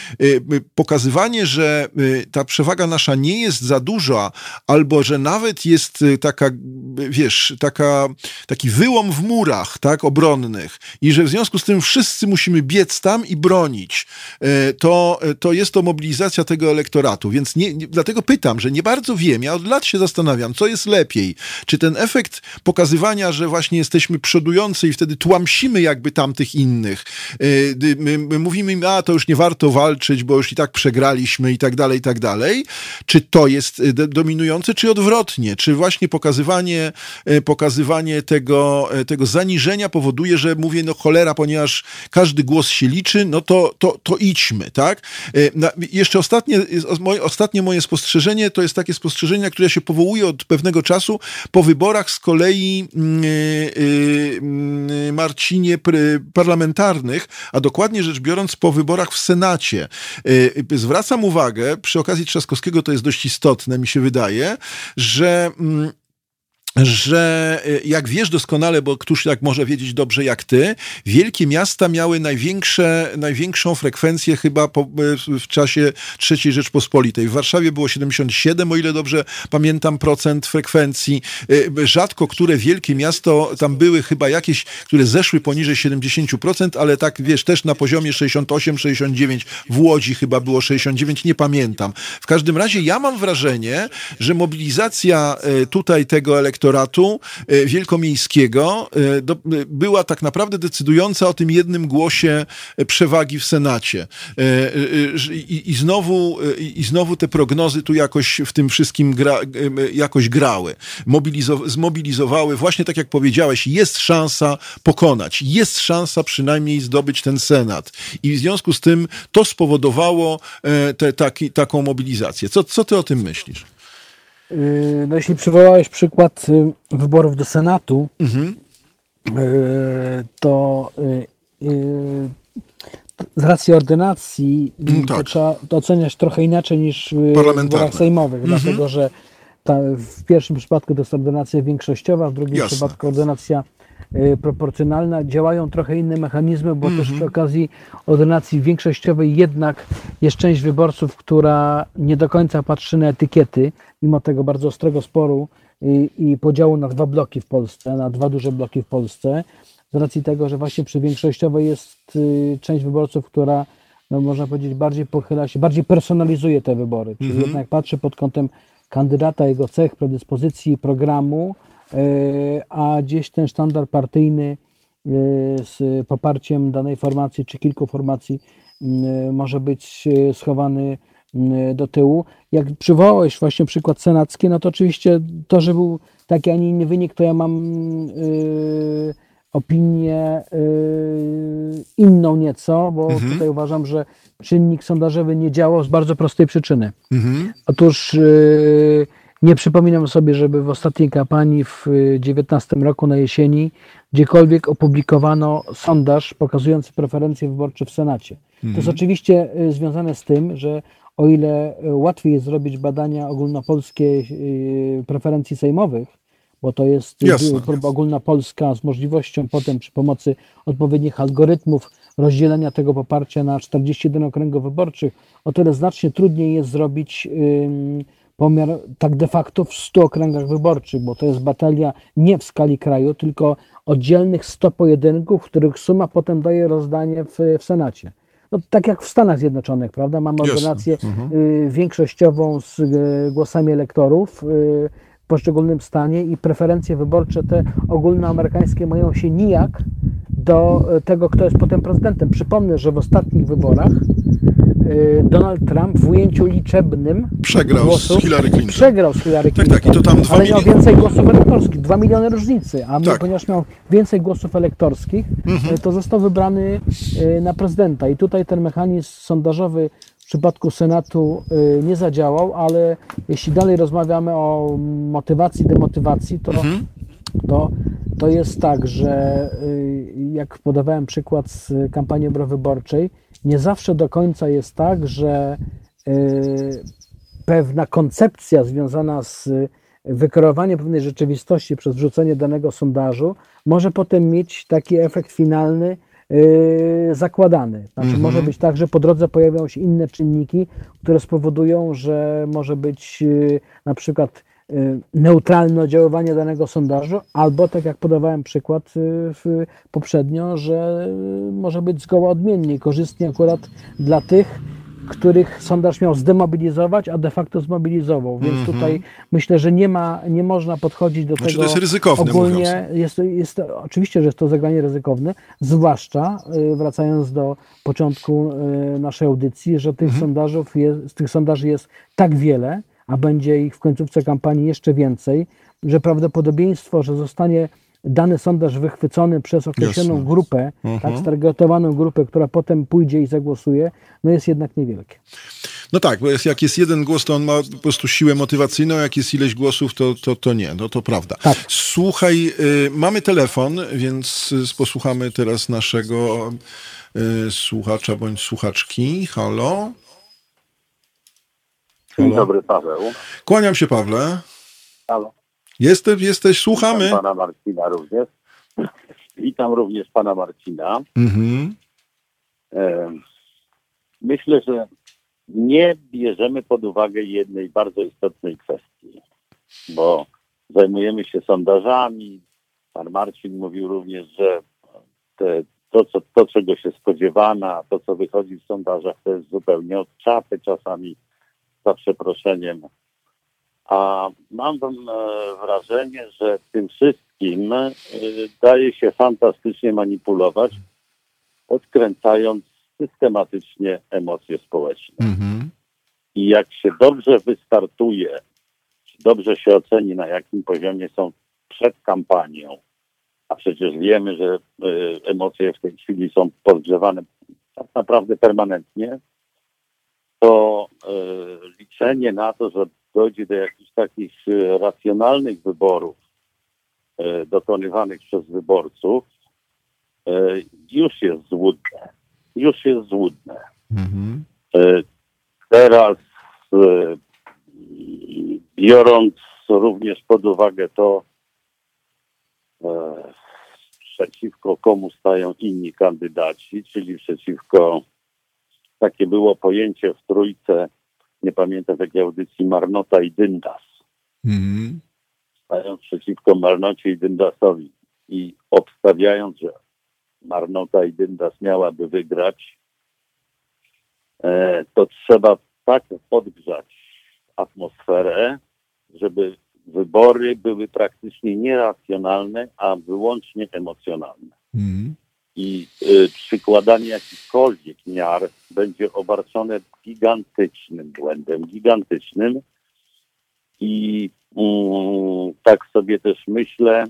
pokazywanie, że ta przewaga nasza nie jest za duża, albo że nawet jest taka, wiesz, taka, taki wyłom w murach, tak, obronnych i że w związku z tym wszyscy musimy biec tam i bronić, e, to, to jest to mobilizacja tego elektoratu. Więc nie, nie, dlatego pytam, że nie bardzo wiem, ja od lat się zastanawiam, co jest lepiej. Czy ten efekt pokazywania, że właśnie jesteśmy przodujący i wtedy tłamsimy jakby tamtych innych. E, my, my mówimy im, a to już nie warto walczyć, bo już i tak przegraliśmy i tak dalej, i tak dalej. Czy to jest e, dominujące, czy odwrotnie? Czy właśnie pokazywanie E, pokazywanie tego, e, tego zaniżenia powoduje, że mówię, no cholera, ponieważ każdy głos się liczy, no to, to, to idźmy, tak? E, jeszcze ostatnie, moje, ostatnie moje spostrzeżenie to jest takie spostrzeżenie, na które ja się powołuję od pewnego czasu po wyborach z kolei mm, mm, Marcinie parlamentarnych, a dokładnie rzecz biorąc po wyborach w Senacie. Zwracam uwagę, przy okazji Trzaskowskiego to jest dość istotne, mi się wydaje, że mm, że y, jak wiesz doskonale, bo któż jak może wiedzieć dobrze jak ty, wielkie miasta miały największe, największą frekwencję chyba po, y, w czasie III Rzeczpospolitej. W Warszawie było 77, o ile dobrze pamiętam, procent frekwencji. Y, rzadko które wielkie miasto, tam były chyba jakieś, które zeszły poniżej 70%, ale tak wiesz, też na poziomie 68-69. W Łodzi chyba było 69, nie pamiętam. W każdym razie ja mam wrażenie, że mobilizacja tutaj tego elektoratu elektoratu e, wielkomiejskiego e, e, była tak naprawdę decydująca o tym jednym głosie przewagi w Senacie. I, i, znowu, I znowu te prognozy tu jakoś w tym wszystkim gra, jakoś grały. Mobilizow zmobilizowały, właśnie tak jak powiedziałeś, jest szansa pokonać, jest szansa przynajmniej zdobyć ten Senat. I w związku z tym to spowodowało te, taki, taką mobilizację. Co, co ty o tym myślisz? Yy, no jeśli przywołałeś przykład y, wyborów do Senatu, mhm. Yy, to z racji ordynacji mm, tak. to trzeba to oceniać trochę inaczej niż w wyborach sejmowych, mhm. dlatego że ta, w pierwszym przypadku to jest ordynacja większościowa, w drugim Jasne. przypadku ordynacja Y, proporcjonalna, działają trochę inne mechanizmy, bo też przy mhm. okazji ordynacji większościowej jednak jest część wyborców, która nie do końca patrzy na etykiety, mimo tego bardzo ostrego sporu i, i podziału na dwa bloki w Polsce, na dwa duże bloki w Polsce, z racji tego, że właśnie przy większościowej jest y, część wyborców, która no można powiedzieć, bardziej pochyla się, bardziej personalizuje te wybory. Czyli mm -hmm. jednak patrzy pod kątem kandydata, jego cech, predyspozycji, programu, a gdzieś ten sztandar partyjny e, z poparciem danej formacji czy kilku formacji może być e, schowany do tyłu. Jak przywołałeś właśnie przykład senacki, no to oczywiście to, że był taki, a nie inny wynik, to ja mam opinię inną nieco, bo mhm. tutaj uważam, że czynnik sondażowy nie działał z bardzo prostej przyczyny. Mhm. Otóż nie przypominam sobie, żeby w ostatniej kampanii w 2019 roku na jesieni gdziekolwiek opublikowano sondaż pokazujący preferencje wyborcze w Senacie. To jest mhm. oczywiście y, związane z tym, że o ile y, łatwiej jest zrobić badania ogólnopolskie y, preferencji sejmowych, bo to jest Jasne. próba ogólnopolska z możliwością potem przy pomocy odpowiednich algorytmów rozdzielenia tego poparcia na 41 okręgów wyborczych, o tyle znacznie trudniej jest zrobić pomiar tak de facto w 100 okręgach wyborczych, bo to jest batalia nie w skali kraju, tylko oddzielnych 100 pojedynków, których suma potem daje rozdanie w, w Senacie. No, tak jak w Stanach Zjednoczonych, prawda? Mamy ordynację mhm. y, większościową z y, głosami elektorów. Y, poszczególnym stanie i preferencje wyborcze te ogólnoamerykańskie mają się nijak do e, tego, kto jest potem prezydentem. Przypomnę, że w ostatnich wyborach Donald Trump w ujęciu liczebnym przegrał głosów, z Hillary Clinton. Przegrał z Hillary Clinton. Tak, tak, i to tam ale miał więcej głosów elektorskich, dwa miliony różnicy, a tak. ponieważ miał więcej głosów elektorskich, mhm. E, to został wybrany na prezydenta. I tutaj ten mechanizm sondażowy w przypadku Senatu y, nie zadziałał, ale jeśli dalej rozmawiamy o motywacji, demotywacji, to, mhm. to, to jest tak, że y, jak podawałem przykład z kampanii wyborczej, nie zawsze do końca jest tak, że y, pewna koncepcja związana z wykreowaniem pewnej rzeczywistości przez wrzucenie danego sondażu może potem mieć taki efekt finalny, Yy, zakładany. Znaczy mhm. może być tak, że po drodze pojawią się inne czynniki, które spowodują, że może być yy, na przykład neutralne oddziaływanie danego sondażu, albo tak jak podawałem przykład poprzednio, że może być zgoła odmiennie, korzystnie akurat dla tych, których sondaż miał zdemobilizować, a de facto zmobilizował. Więc mm -hmm. tutaj myślę, że nie ma, nie można podchodzić do znaczy, tego. To jest ryzykowne. Ogólnie jest, jest, oczywiście, że jest to zagranie ryzykowne, zwłaszcza y, wracając do początku y, naszej audycji, że tych mm -hmm. sondażów jest, tych sondaży jest tak wiele, a będzie ich w końcówce kampanii jeszcze więcej, że prawdopodobieństwo, że zostanie dany sondaż wychwycony przez określoną Jasne. grupę, mhm. tak, stargetowaną grupę, która potem pójdzie i zagłosuje, no jest jednak niewielkie. No tak, bo jak jest jeden głos, to on ma po prostu siłę motywacyjną, jak jest ileś głosów, to, to, to nie, no to prawda. Tak. Słuchaj, y, mamy telefon, więc y, posłuchamy teraz naszego y, słuchacza bądź słuchaczki. Halo? Halo? Dzień dobry, Paweł. Kłaniam się, Pawle. Halo. Jesteś, jesteś, słuchamy. Witam pana Marcina również. [clears throat] Witam również pana Marcina. Mhm. Myślę, że nie bierzemy pod uwagę jednej bardzo istotnej kwestii, bo zajmujemy się sondażami. Pan Marcin mówił również, że te, to, co, to, czego się spodziewano, to, co wychodzi w sondażach, to jest zupełnie od czapy, czasami za przeproszeniem a mam e, wrażenie, że tym wszystkim e, daje się fantastycznie manipulować, odkręcając systematycznie emocje społeczne. Mhm. I jak się dobrze wystartuje, dobrze się oceni, na jakim poziomie są przed kampanią, a przecież wiemy, że e, emocje w tej chwili są podgrzewane tak naprawdę permanentnie, to liczenie na to, że dojdzie do jakichś takich e, racjonalnych wyborów e, dokonywanych przez wyborców, e, już jest złudne. Już jest złudne. Mhm. Teraz biorąc również pod uwagę to, przeciwko komu stają inni kandydaci, czyli przeciwko, takie było pojęcie w trójce nie pamiętam w jakiej audycji, Marnota i Dyndas. Mhm. Stając przeciwko Marnocie i Dyndasowi i obstawiając, że Marnota i Dyndas miałaby wygrać, e, to trzeba tak podgrzać atmosferę, żeby wybory były praktycznie nieracjonalne, a wyłącznie emocjonalne. Mhm i y, przykładanie jakichkolwiek miar będzie obarczone gigantycznym błędem, gigantycznym. I mm, tak sobie też myślę,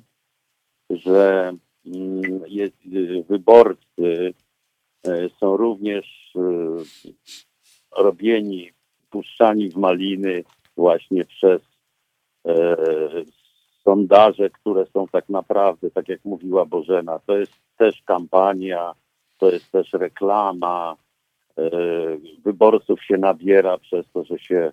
że mm, jest, y, wyborcy y, są również y, robieni, puszczani w maliny właśnie przez e, sondaże, które są tak naprawdę, tak jak mówiła Bożena, to jest też kampania, to jest też reklama. E, wyborców się nabiera przez to, że się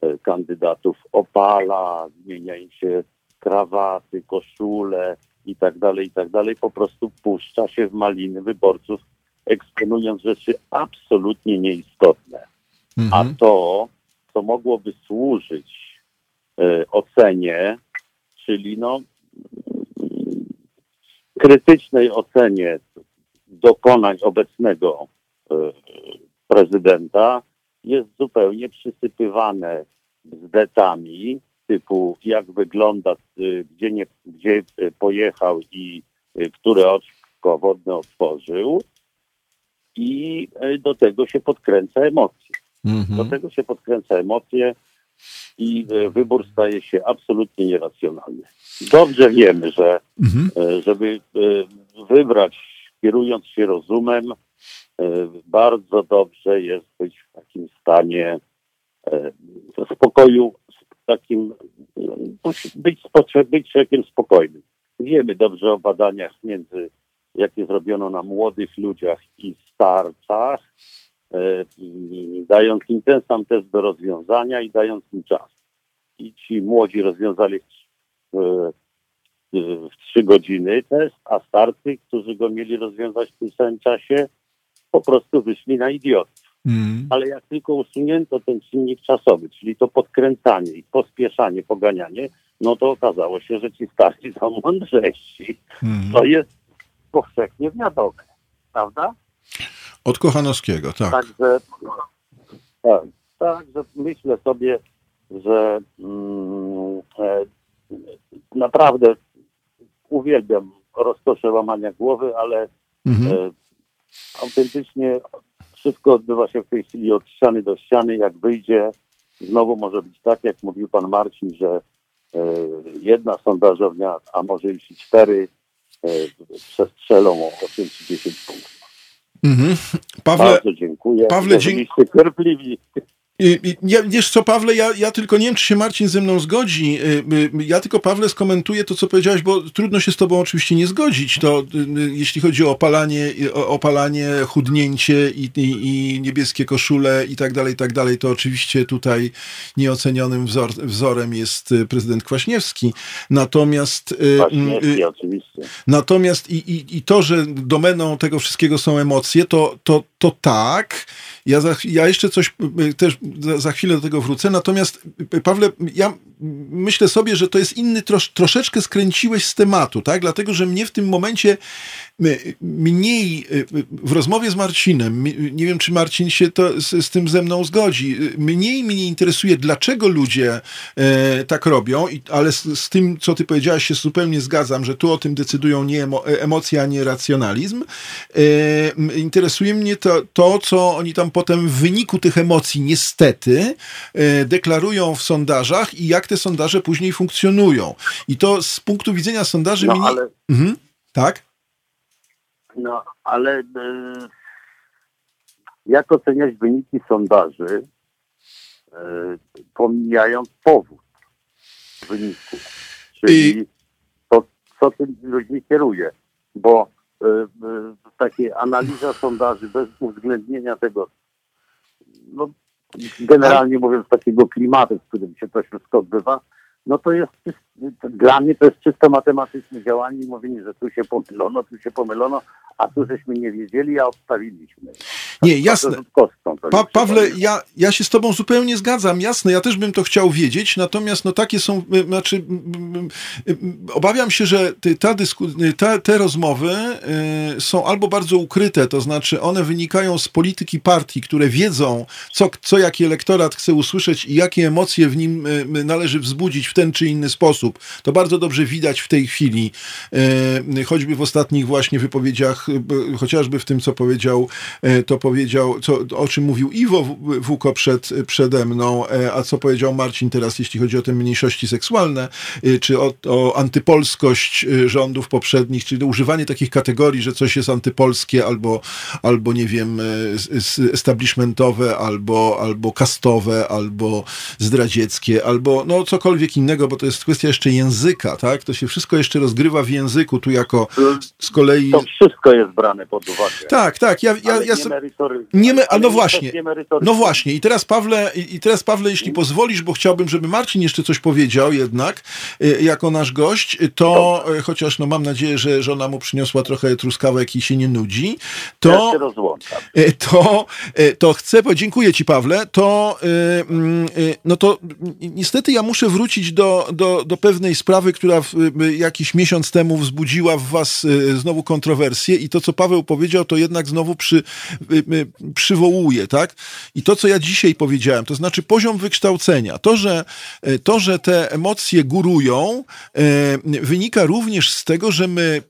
e, kandydatów opala, zmienia im się krawaty, koszule i tak dalej, i tak dalej, po prostu puszcza się w maliny wyborców, eksponując rzeczy absolutnie nieistotne. Mhm. A to, co mogłoby służyć y, ocenie, czyli no, krytycznej ocenie dokonań obecnego y, prezydenta, jest zupełnie przysypywane bzdetami, typu jak wygląda, y, gdzie, nie, gdzie y, pojechał i które oczko wodne otworzył i do tego się podkręca emocje. Mhm. Do tego się podkręca emocje i wybór staje się absolutnie nieracjonalny. Dobrze wiemy, że mhm. żeby wybrać kierując się rozumem, bardzo dobrze jest być w takim stanie spokoju takim, być, być człowiekiem spokojnym. Wiemy dobrze o badaniach między, jakie zrobiono na młodych ludziach i starcach, e, dając im ten sam test do rozwiązania i dając im czas. I ci młodzi rozwiązali w, w trzy godziny test, a starcy, którzy go mieli rozwiązać w tym samym czasie, po prostu wyszli na idiotów. Mm. Ale jak tylko usunięto ten czynnik czasowy, czyli to podkręcanie i pospieszanie, poganianie, no to okazało się, że ci starsi są mądrzejsi. Mm. To jest powszechnie wiadome, prawda? Od Kochanowskiego, tak. Także, tak, także myślę sobie, że mm, e, naprawdę uwielbiam rozkosze łamania głowy, ale -hmm. e, autentycznie wszystko odbywa się w tej chwili od ściany do ściany. Jak wyjdzie, znowu może być tak, jak mówił pan Marcin, że e, jedna sondażownia, a może i cztery, e, przestrzelą o 8 czy 10 punktów. Mhm. Pawle, Bardzo dziękuję. Pawle, dziękuję. cierpliwi. Ja, wiesz co, Pawle, ja, ja tylko nie wiem, czy się Marcin ze mną zgodzi. Y, y, ja tylko, Pawle, skomentuję to, co powiedziałeś, bo trudno się z tobą oczywiście nie zgodzić. To y, jeśli chodzi o opalanie, opalanie chudnięcie i, i, i niebieskie koszule i tak dalej, i tak dalej, to oczywiście tutaj nieocenionym wzor, wzorem jest prezydent Kwaśniewski. Natomiast... Kwaśniewski, oczywiście. Natomiast i, i, i to, że domeną tego wszystkiego są emocje, to, to, to tak. Ja, za, ja jeszcze coś też za chwilę do tego wrócę. Natomiast, Pawle, ja myślę sobie, że to jest inny, trosz, troszeczkę skręciłeś z tematu, tak? Dlatego, że mnie w tym momencie mniej w rozmowie z Marcinem, nie wiem, czy Marcin się to, z, z tym ze mną zgodzi, mniej mnie interesuje, dlaczego ludzie e, tak robią, i, ale z, z, tym, co ty powiedziałaś, się zupełnie zgadzam, że tu o tym decydują nie emo, emocje, a nie racjonalizm. E, interesuje mnie to, to, co oni tam potem w wyniku tych emocji niestety e, deklarują w sondażach i jak te sondaże później funkcjonują. I to z punktu widzenia sondaży... No, mnie... ale... Mhm, tak? No, ale y, jak oceniać wyniki sondaży, y, pomijając powód wyniku? Czyli I... to, co tym ludźmi kieruje? Bo y, takie analiza sondaży bez uwzględnienia tego, no, generalnie mówiąc, takiego klimatu, w którym się to wszystko odbywa, no to jest dla mnie to jest czysto matematyczne działanie i mówienie, że tu się pomylono, tu się pomylono, a tu żeśmy nie wiedzieli, a odstawiliśmy. Nie, jasne. Pa Pawle, ja, ja się z tobą zupełnie zgadzam, jasne, ja też bym to chciał wiedzieć, natomiast no takie są, y, znaczy y, y, obawiam się, że ta ta, te rozmowy y, są albo bardzo ukryte, to znaczy one wynikają z polityki partii, które wiedzą, co, co jaki elektorat chce usłyszeć i jakie emocje w nim y, należy wzbudzić w ten czy inny sposób. To bardzo dobrze widać w tej chwili, y, choćby w ostatnich właśnie wypowiedziach chociażby w tym, co powiedział, to powiedział, co, o czym mówił Iwo Wuko przed, przede mną, e, a co powiedział Marcin teraz, jeśli chodzi o te mniejszości seksualne, e, czy o, o antypolskość rządów poprzednich, czyli używanie takich kategorii, że coś jest antypolskie albo, albo nie wiem, establishmentowe, albo, albo kastowe, albo zdradzieckie, albo no cokolwiek innego, bo to jest kwestia jeszcze języka, tak? To się wszystko jeszcze rozgrywa w języku, tu jako z kolei... To wszystko jest brane pod uwagę. Tak, tak. Ja, ja, ja, so... Nie me, a no właśnie, no właśnie. I teraz Pawle, i teraz Pawle, jeśli pozwolisz, bo chciałbym, żeby Marcin jeszcze coś powiedział jednak, y, jako nasz gość, to Dobrze. chociaż no mam nadzieję, że żona mu przyniosła trochę truskawek i się nie nudzi, to, ja się to, to chcę, dziękuję ci Pawle, to mm, no to niestety ja muszę wrócić do, do, do pewnej sprawy, która w, jakiś miesiąc temu wzbudziła w was znowu kontrowersję i to, co Paweł powiedział, to jednak znowu przy, przywołuje, tak? I to, co ja dzisiaj powiedziałem, to znaczy poziom wykształcenia, to, że, to, że te emocje górują, wynika również z tego, że my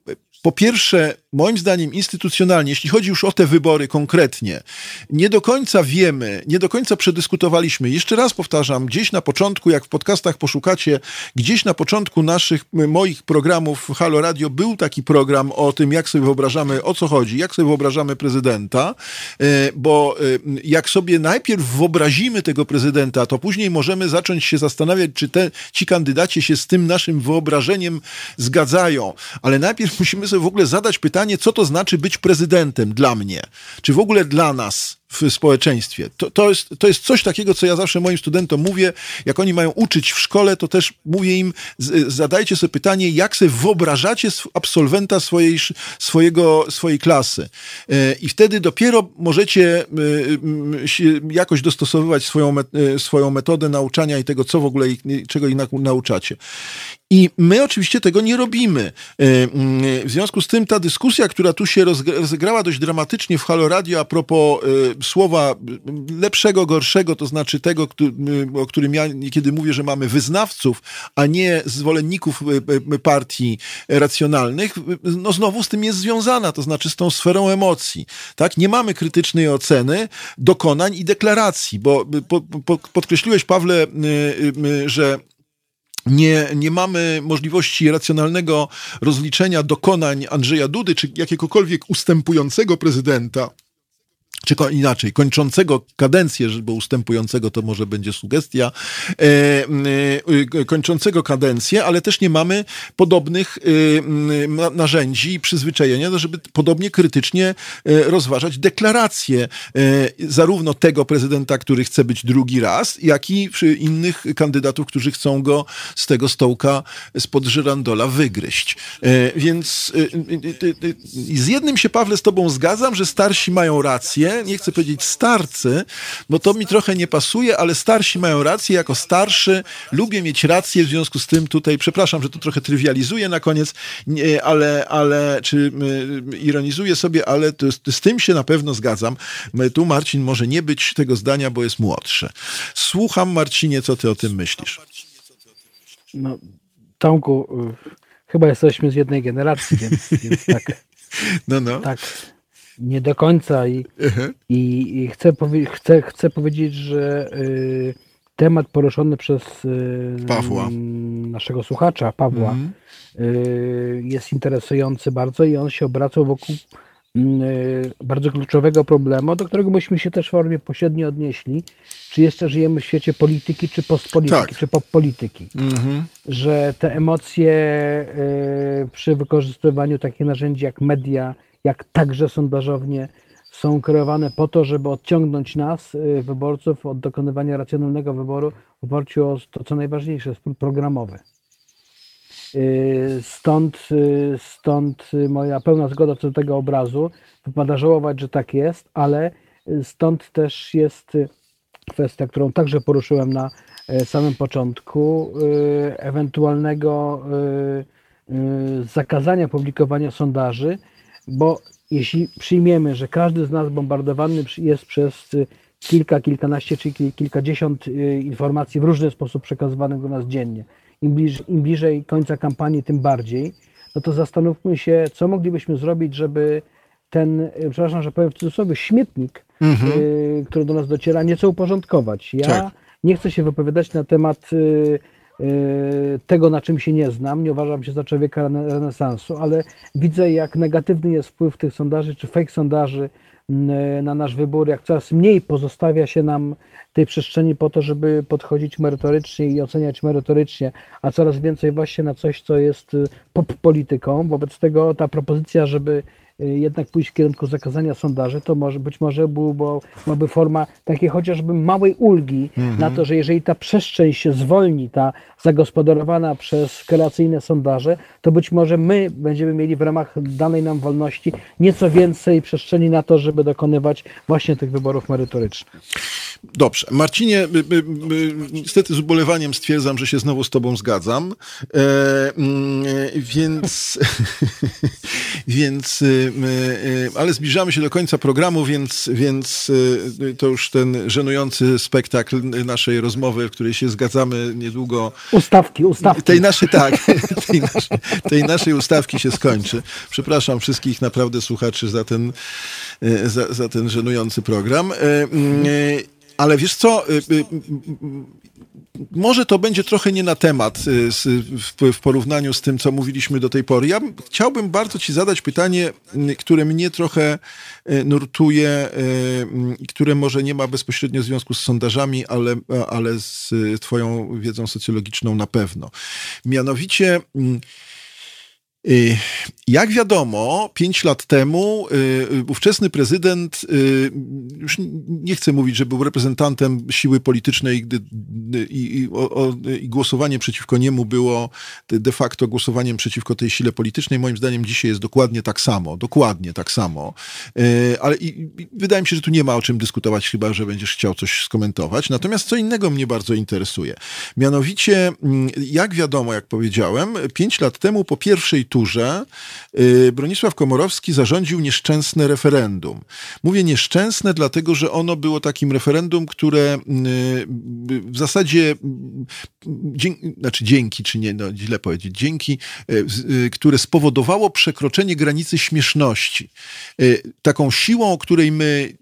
po pierwsze, moim zdaniem instytucjonalnie, jeśli chodzi już o te wybory konkretnie, nie do końca wiemy, nie do końca przedyskutowaliśmy. Jeszcze raz powtarzam, gdzieś na początku, jak w podcastach poszukacie, gdzieś na początku naszych, moich programów Halo Radio był taki program o tym, jak sobie wyobrażamy, o co chodzi, jak sobie wyobrażamy prezydenta, e, bo e, jak sobie najpierw wyobrazimy tego prezydenta, to później możemy zacząć się zastanawiać, czy te, ci kandydaci się z tym naszym wyobrażeniem zgadzają. Ale najpierw musimy sobie w ogóle zadać pytanie, co to znaczy być prezydentem dla mnie, czy w ogóle dla nas w społeczeństwie. To, to, jest, to jest coś takiego, co ja zawsze moim studentom mówię, jak oni mają uczyć w szkole, to też mówię im, zadajcie sobie pytanie, jak sobie wyobrażacie absolwenta swojej, swojego, swojej klasy. E, I wtedy dopiero możecie e, jakoś dostosowywać swoją, swoją metodę nauczania i tego, co w ogóle, czego ich nauczacie. I my oczywiście tego nie robimy. W związku z tym ta dyskusja, która tu się rozegrała dość dramatycznie w Halo Radio a propos słowa lepszego, gorszego, to znaczy tego, o którym ja niekiedy mówię, że mamy wyznawców, a nie zwolenników e, e, partii racjonalnych, no znowu z tym jest związana, to znaczy z tą sferą emocji. Tak? Nie mamy krytycznej oceny dokonań i deklaracji, bo po, po, podkreśliłeś, Pawle, e, że nie, nie mamy możliwości racjonalnego rozliczenia dokonań Andrzeja Dudy, czy jakiegokolwiek ustępującego prezydenta czy inaczej, kończącego kadencję, bo ustępującego to może będzie sugestia, e, e, kończącego kadencję, ale też nie mamy podobnych e, narzędzi i przyzwyczajenia, żeby podobnie krytycznie e, rozważać deklaracje zarówno tego prezydenta, który chce być drugi raz, jak i innych kandydatów, którzy chcą go z tego stołka spod żyrandola wygryźć. Więc z jednym się, Pawle, z tobą zgadzam, że starsi mają rację, nie chcę powiedzieć starcy, bo to mi trochę nie pasuje, ale starsi mają rację. Jako starszy lubię mieć rację, w związku z tym tutaj, przepraszam, że to trochę trywializuję na koniec, ale, ale czy ironizuję sobie, ale to, z tym się na pewno zgadzam. Tu Marcin może nie być tego zdania, bo jest młodszy. Słucham, Marcinie, co ty o tym myślisz? No, Tomku, y, chyba jesteśmy z jednej generacji, więc, więc tak. [laughs] No, no. Tak nie do końca i, i, i chcę, powie, chcę, chcę powiedzieć, że y, temat poruszony przez y, Pawła. naszego słuchacza, Pawła, mhm. y, jest interesujący bardzo i on się obracał wokół mm, y, bardzo kluczowego problemu, do którego byśmy się też w formie pośrednio odnieśli, czy jeszcze żyjemy w świecie polityki, czy postpolityki, tak. czy poppolityki. Mhm. Że te emocje y, przy wykorzystywaniu takich narzędzi jak media, jak także sondażownie są kreowane po to, żeby odciągnąć nas, y, wyborców, od dokonywania racjonalnego wyboru w oparciu o to, co najważniejsze, programowe. Y, stąd, y, stąd moja pełna zgoda co do tego obrazu. Wypada żałować, że tak jest, ale stąd też jest kwestia, którą także poruszyłem na samym początku, ewentualnego zakazania publikowania sondaży, bo jeśli przyjmiemy, że każdy z nas bombardowany jest przez y, kilka, kilkanaście czy kilkadziesiąt y, informacji w różny sposób przekazywanych do nas dziennie, im bliżej, im bliżej końca kampanii, tym bardziej, no to zastanówmy się, co moglibyśmy zrobić, żeby ten, y, przepraszam, że powiem w cudzysłowie, śmietnik, mhm. y, który do nas dociera, nieco uporządkować. Ja tak. nie chcę się wypowiadać na temat Y, tego, na czym się nie znam, nie uważam się za człowieka renesansu, ale widzę, jak negatywny jest wpływ tych sondaży, czy fake sondaży mm, na nasz wybór, jak coraz mniej pozostawia się nam tej przestrzeni po to, żeby podchodzić merytorycznie i oceniać merytorycznie, a coraz więcej właśnie na coś, co jest y, pop polityką. Wobec tego ta propozycja, żeby jednak pójść w kierunku zakazania sondaży, to może być może byłaby forma takiej chociażby małej ulgi mhm. na to, że jeżeli ta przestrzeń się zwolni, ta zagospodarowana przez kreacyjne sondaże, to być może my będziemy mieli w ramach danej nam wolności nieco więcej przestrzeni na to, żeby dokonywać właśnie tych wyborów merytorycznych. Dobrze. Marcinie, niestety z ubolewaniem stwierdzam, że się znowu z tobą zgadzam. E, mm, więc, [laughs] więc, ale zbliżamy się do końca programu, więc, więc to już ten żenujący spektakl naszej rozmowy, w której się zgadzamy niedługo. Ustawki, ustawki. Tej naszej, tak, [laughs] tej naszej, tej naszej ustawki się skończy. Przepraszam wszystkich naprawdę słuchaczy za ten, za, za ten żenujący program. Ale wiesz co, może to będzie trochę nie na temat w porównaniu z tym, co mówiliśmy do tej pory. Ja chciałbym bardzo Ci zadać pytanie, które mnie trochę nurtuje i które może nie ma bezpośrednio związku z sondażami, ale, ale z Twoją wiedzą socjologiczną na pewno. Mianowicie. Y, jak wiadomo, pięć lat temu y, ówczesny prezydent, y, już nie chcę mówić, że był reprezentantem siły politycznej gdy, i, i, o, i, głosowanie przeciwko niemu było de facto głosowaniem przeciwko tej sile politycznej. Moim zdaniem dzisiaj jest dokładnie tak samo, dokładnie tak samo. Ale i, wydaje mi się, że tu nie ma o czym dyskutować, chyba że będziesz chciał coś skomentować. Natomiast co innego mnie bardzo interesuje. Mianowicie, mm, jak wiadomo, jak powiedziałem, pięć lat temu po pierwszej turze y, Bronisław Komorowski zarządził nieszczęsne referendum. Mówię nieszczęsne, dlatego że ono było takim referendum, które y, w zasadzie, dzięki, znaczy dzięki, czy nie, no źle powiedzieć, dzięki, y, które spowodowało przekroczenie granicy śmieszności. Taką siłą, o której my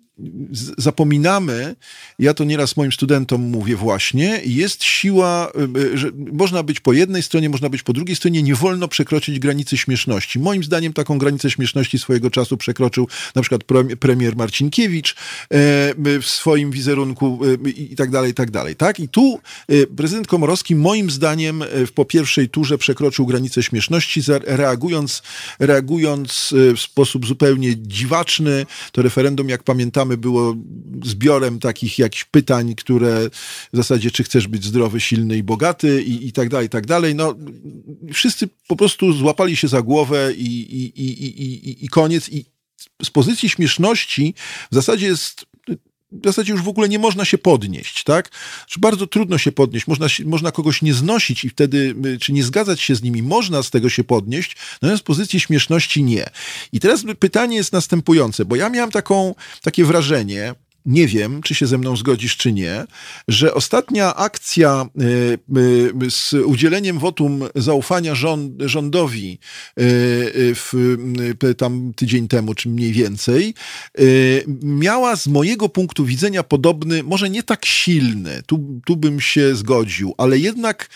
zapominamy, ja to nieraz moim studentom mówię właśnie, jest siła, y, że można być po jednej stronie, można być po drugiej stronie, nie wolno przekroczyć granicy śmieszności. Moim zdaniem taką granicę śmieszności swojego czasu przekroczył na przykład premier Marcinkiewicz e, w swoim wizerunku e, i tak dalej, i tak dalej. Tak? I tu e, prezydent Komorowski moim zdaniem po pierwszej turze przekroczył granicę śmieszności, reagując, reagując w sposób zupełnie dziwaczny. To referendum, jak pamiętamy, było zbiorem takich jakichś pytań, które w zasadzie, czy chcesz być zdrowy, silny i bogaty i, i tak dalej, i tak dalej. No, wszyscy po prostu złapali się za głowę i, i, i, i, i koniec. I z pozycji śmieszności w zasadzie jest w zasadzie już w ogóle nie można się podnieść, tak? Znaczy bardzo trudno się podnieść, można, można kogoś nie znosić i wtedy, y, czy nie zgadzać się z nimi, można z tego się podnieść, natomiast z pozycji śmieszności nie. I teraz pytanie jest następujące, bo ja miałem taką, takie wrażenie, nie wiem, czy się ze mną zgodzisz, czy nie, że ostatnia akcja y, y, z udzieleniem wotum zaufania rząd, rządowi y, w, tam tydzień temu, czy mniej więcej, miała z mojego punktu widzenia podobny, może nie tak silny, tu, tu bym się zgodził, ale jednak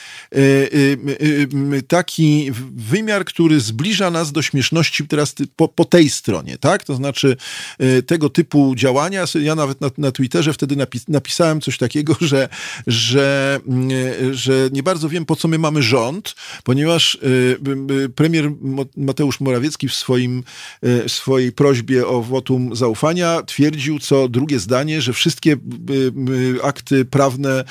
taki wymiar, który zbliża nas do śmieszności teraz po, po tej stronie, tak? To znaczy tego typu działania, ja nawet na, na Twitterze wtedy napis, napisałem coś takiego, [laughs] że, że, mm, że nie bardzo wiem, po co my mamy rząd, ponieważ y, y, premier Mateusz Morawiecki w swoim, y, w swojej prośbie o wotum zaufania twierdził co drugie zdanie, że wszystkie akty prawne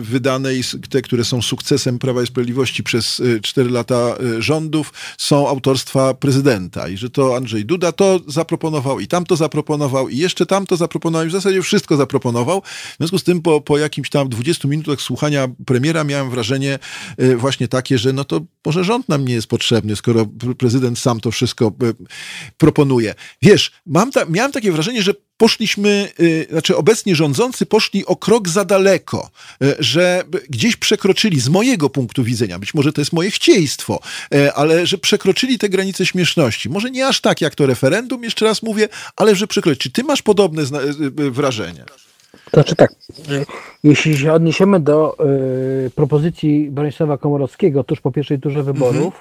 wydane, te, które są sukcesem Prawa i Sprawiedliwości przez cztery lata rządów, są autorstwa prezydenta i że to Andrzej Duda to zaproponował i tamto zaproponował i jeszcze tamto zaproponował zaproponował i w zasadzie wszystko zaproponował. W związku z tym po, po jakimś tam 20 minutach słuchania premiera miałem wrażenie y, właśnie takie, że no to może rząd nam nie jest potrzebny, skoro prezydent sam to wszystko y, proponuje. Wiesz, mam ta, miałem takie wrażenie, że poszliśmy, y, znaczy obecnie rządzący poszli o krok za daleko, że gdzieś przekroczyli, z mojego punktu widzenia, być może to jest moje chcieństwo, ale że przekroczyli te granice śmieszności. Może nie aż tak jak to referendum, jeszcze raz mówię, ale że przekroczyli. Czy ty masz podobne wrażenie? Znaczy tak, jeśli się odniesiemy do y, propozycji Bronisława Komorowskiego tuż po pierwszej turze wyborów, mhm.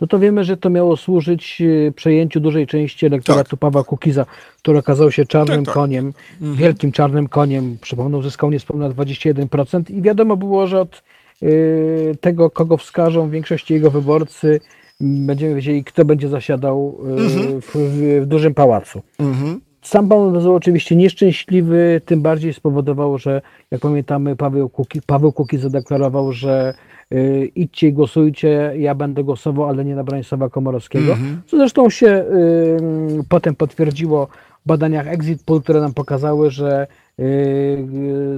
no to wiemy, że to miało służyć y, przejęciu dużej części elektoratu tak. Pawła Kukiza, który okazał się czarnym tak, tak. koniem, mhm. wielkim czarnym koniem, przypomnę, uzyskał niespełna 21% i wiadomo było, że od y, tego, kogo wskażą, większości jego wyborcy będziemy wiedzieli, kto będzie zasiadał mhm. w, w, w, dużym pałacu. Mhm. Sam pomysł był oczywiście nieszczęśliwy, tym bardziej spowodował, że jak pamiętamy, Paweł Kuki, Paweł Kuki zadeklarował, że y, idźcie i głosujcie, ja będę głosował, ale nie na Bronisława Komorowskiego, mm -hmm. co zresztą się y, potem potwierdziło w badaniach Exit Poll, które nam pokazały, że y,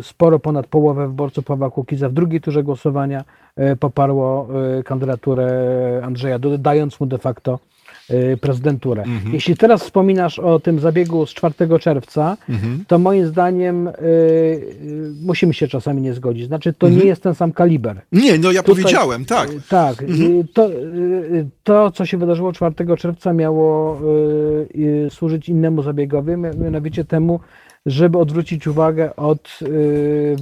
sporo ponad połowę wyborców Pawła Kukiza w drugiej turze głosowania y, poparło y, kandydaturę Andrzeja Dudy, dając mu de facto Y, prezydenturę. Mhm. Jeśli teraz wspominasz o tym zabiegu z 4 czerwca, mhm. to moim zdaniem y, y, musimy się czasami nie zgodzić. Znaczy, to mhm. nie jest ten sam kaliber. Nie, no ja Tutaj, powiedziałem, tak. Y, tak. Mhm. To, to, co się wydarzyło 4 czerwca, miało służyć innemu zabiegowi, mianowicie temu, żeby odwrócić uwagę od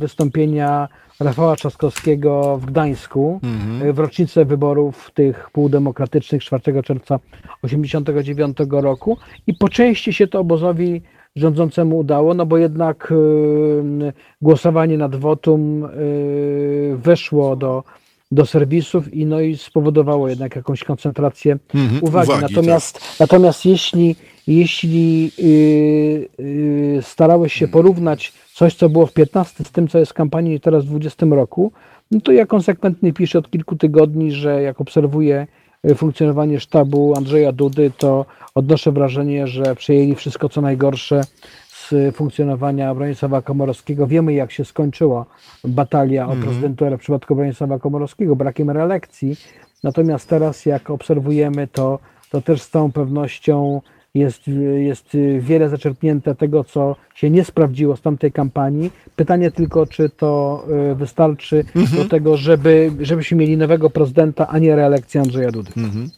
wystąpienia Rafała Trzaskowskiego w Gdańsku mhm. w rocznicę wyborów tych półdemokratycznych 4 czerwca 1989 roku i po części się to obozowi rządzącemu udało, no bo jednak y, głosowanie nad wotum y, weszło do, do serwisów i, no i spowodowało jednak jakąś koncentrację mhm, uwagi. uwagi. Natomiast, tak. natomiast jeśli, jeśli y, y starałeś się porównać coś, co było w 15 z tym, co jest w kampanii teraz w 20 roku, no to ja konsekwentnie piszę od kilku tygodni, że jak obserwuję e, funkcjonowanie sztabu Andrzeja Dudy, to odnoszę wrażenie, że przejęli wszystko co najgorsze z funkcjonowania Bronisława Komorowskiego. Wiemy, jak się skończyła batalia o mhm. prezydenturę w przypadku Bronisława Komorowskiego, brakiem reelekcji. Natomiast teraz, jak obserwujemy, to, to też z całą pewnością jest, jest wiele zaczerpnięte tego, co się nie sprawdziło z tamtej kampanii. Pytanie tylko, czy to e, wystarczy mhm. do tego, żeby, żebyśmy mieli nowego prezydenta, a nie reelekcję Andrzeja Dudy. Mhm.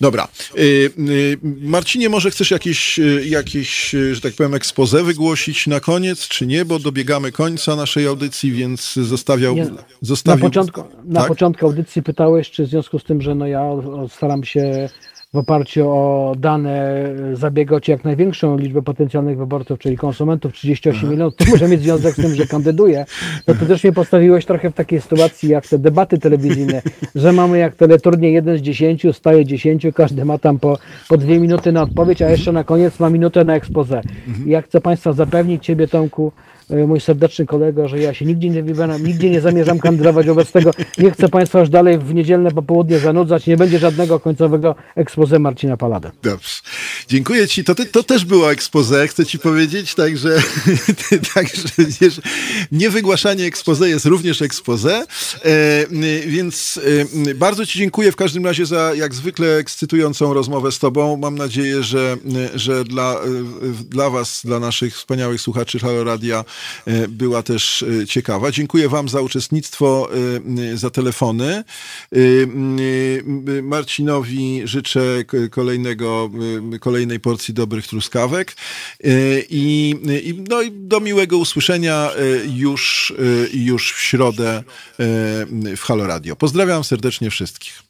Dobra. Y, y, Marcinie, może chcesz jakieś, y, jakieś, że tak powiem, expose wygłosić na koniec, czy nie? Bo dobiegamy końca naszej audycji, więc zostawiał... Nie, zostawił... Na, początku, na tak? początku audycji pytałeś, czy w związku z tym, że no ja staram się w oparciu o dane zabiegać jak największą liczbę potencjalnych wyborców, czyli konsumentów 38 milionów, to może mieć związek z tym, że kandyduje, to ty też mnie postawiłeś trochę w takiej sytuacji jak te debaty telewizyjne, że mamy jak teleturnie 1 z 10, staje 10, każdy ma tam po, po dwie minuty na odpowiedź, a jeszcze na koniec ma minutę na expose. I ja chcę Państwa zapewnić, Ciebie Tomku, mój serdeczny kolego, że ja się nigdzie nie wybieram, nigdzie nie zamierzam kandydować wobec tego. Nie chcę Państwa już dalej w niedzielne popołudnie zanudzać. Nie będzie żadnego końcowego expose Marcina Palada. Dobrze. Dziękuję Ci. To, to też było expose, chcę Ci powiedzieć, także, [laughs] także niewygłaszanie expose jest również expose. E, więc e, bardzo Ci dziękuję w każdym razie za jak zwykle ekscytującą rozmowę z Tobą. Mam nadzieję, że, że dla, e, dla Was, dla naszych wspaniałych słuchaczy Halo Radia E, była też e, ciekawa. Dziękuję Wam za uczestnictwo, e, za telefony. Marcinowi życzę kolejnego, kolejnej porcji dobrych truskawek i, i, no, i do miłego usłyszenia już, już w środę w Halo Radio. Pozdrawiam serdecznie wszystkich.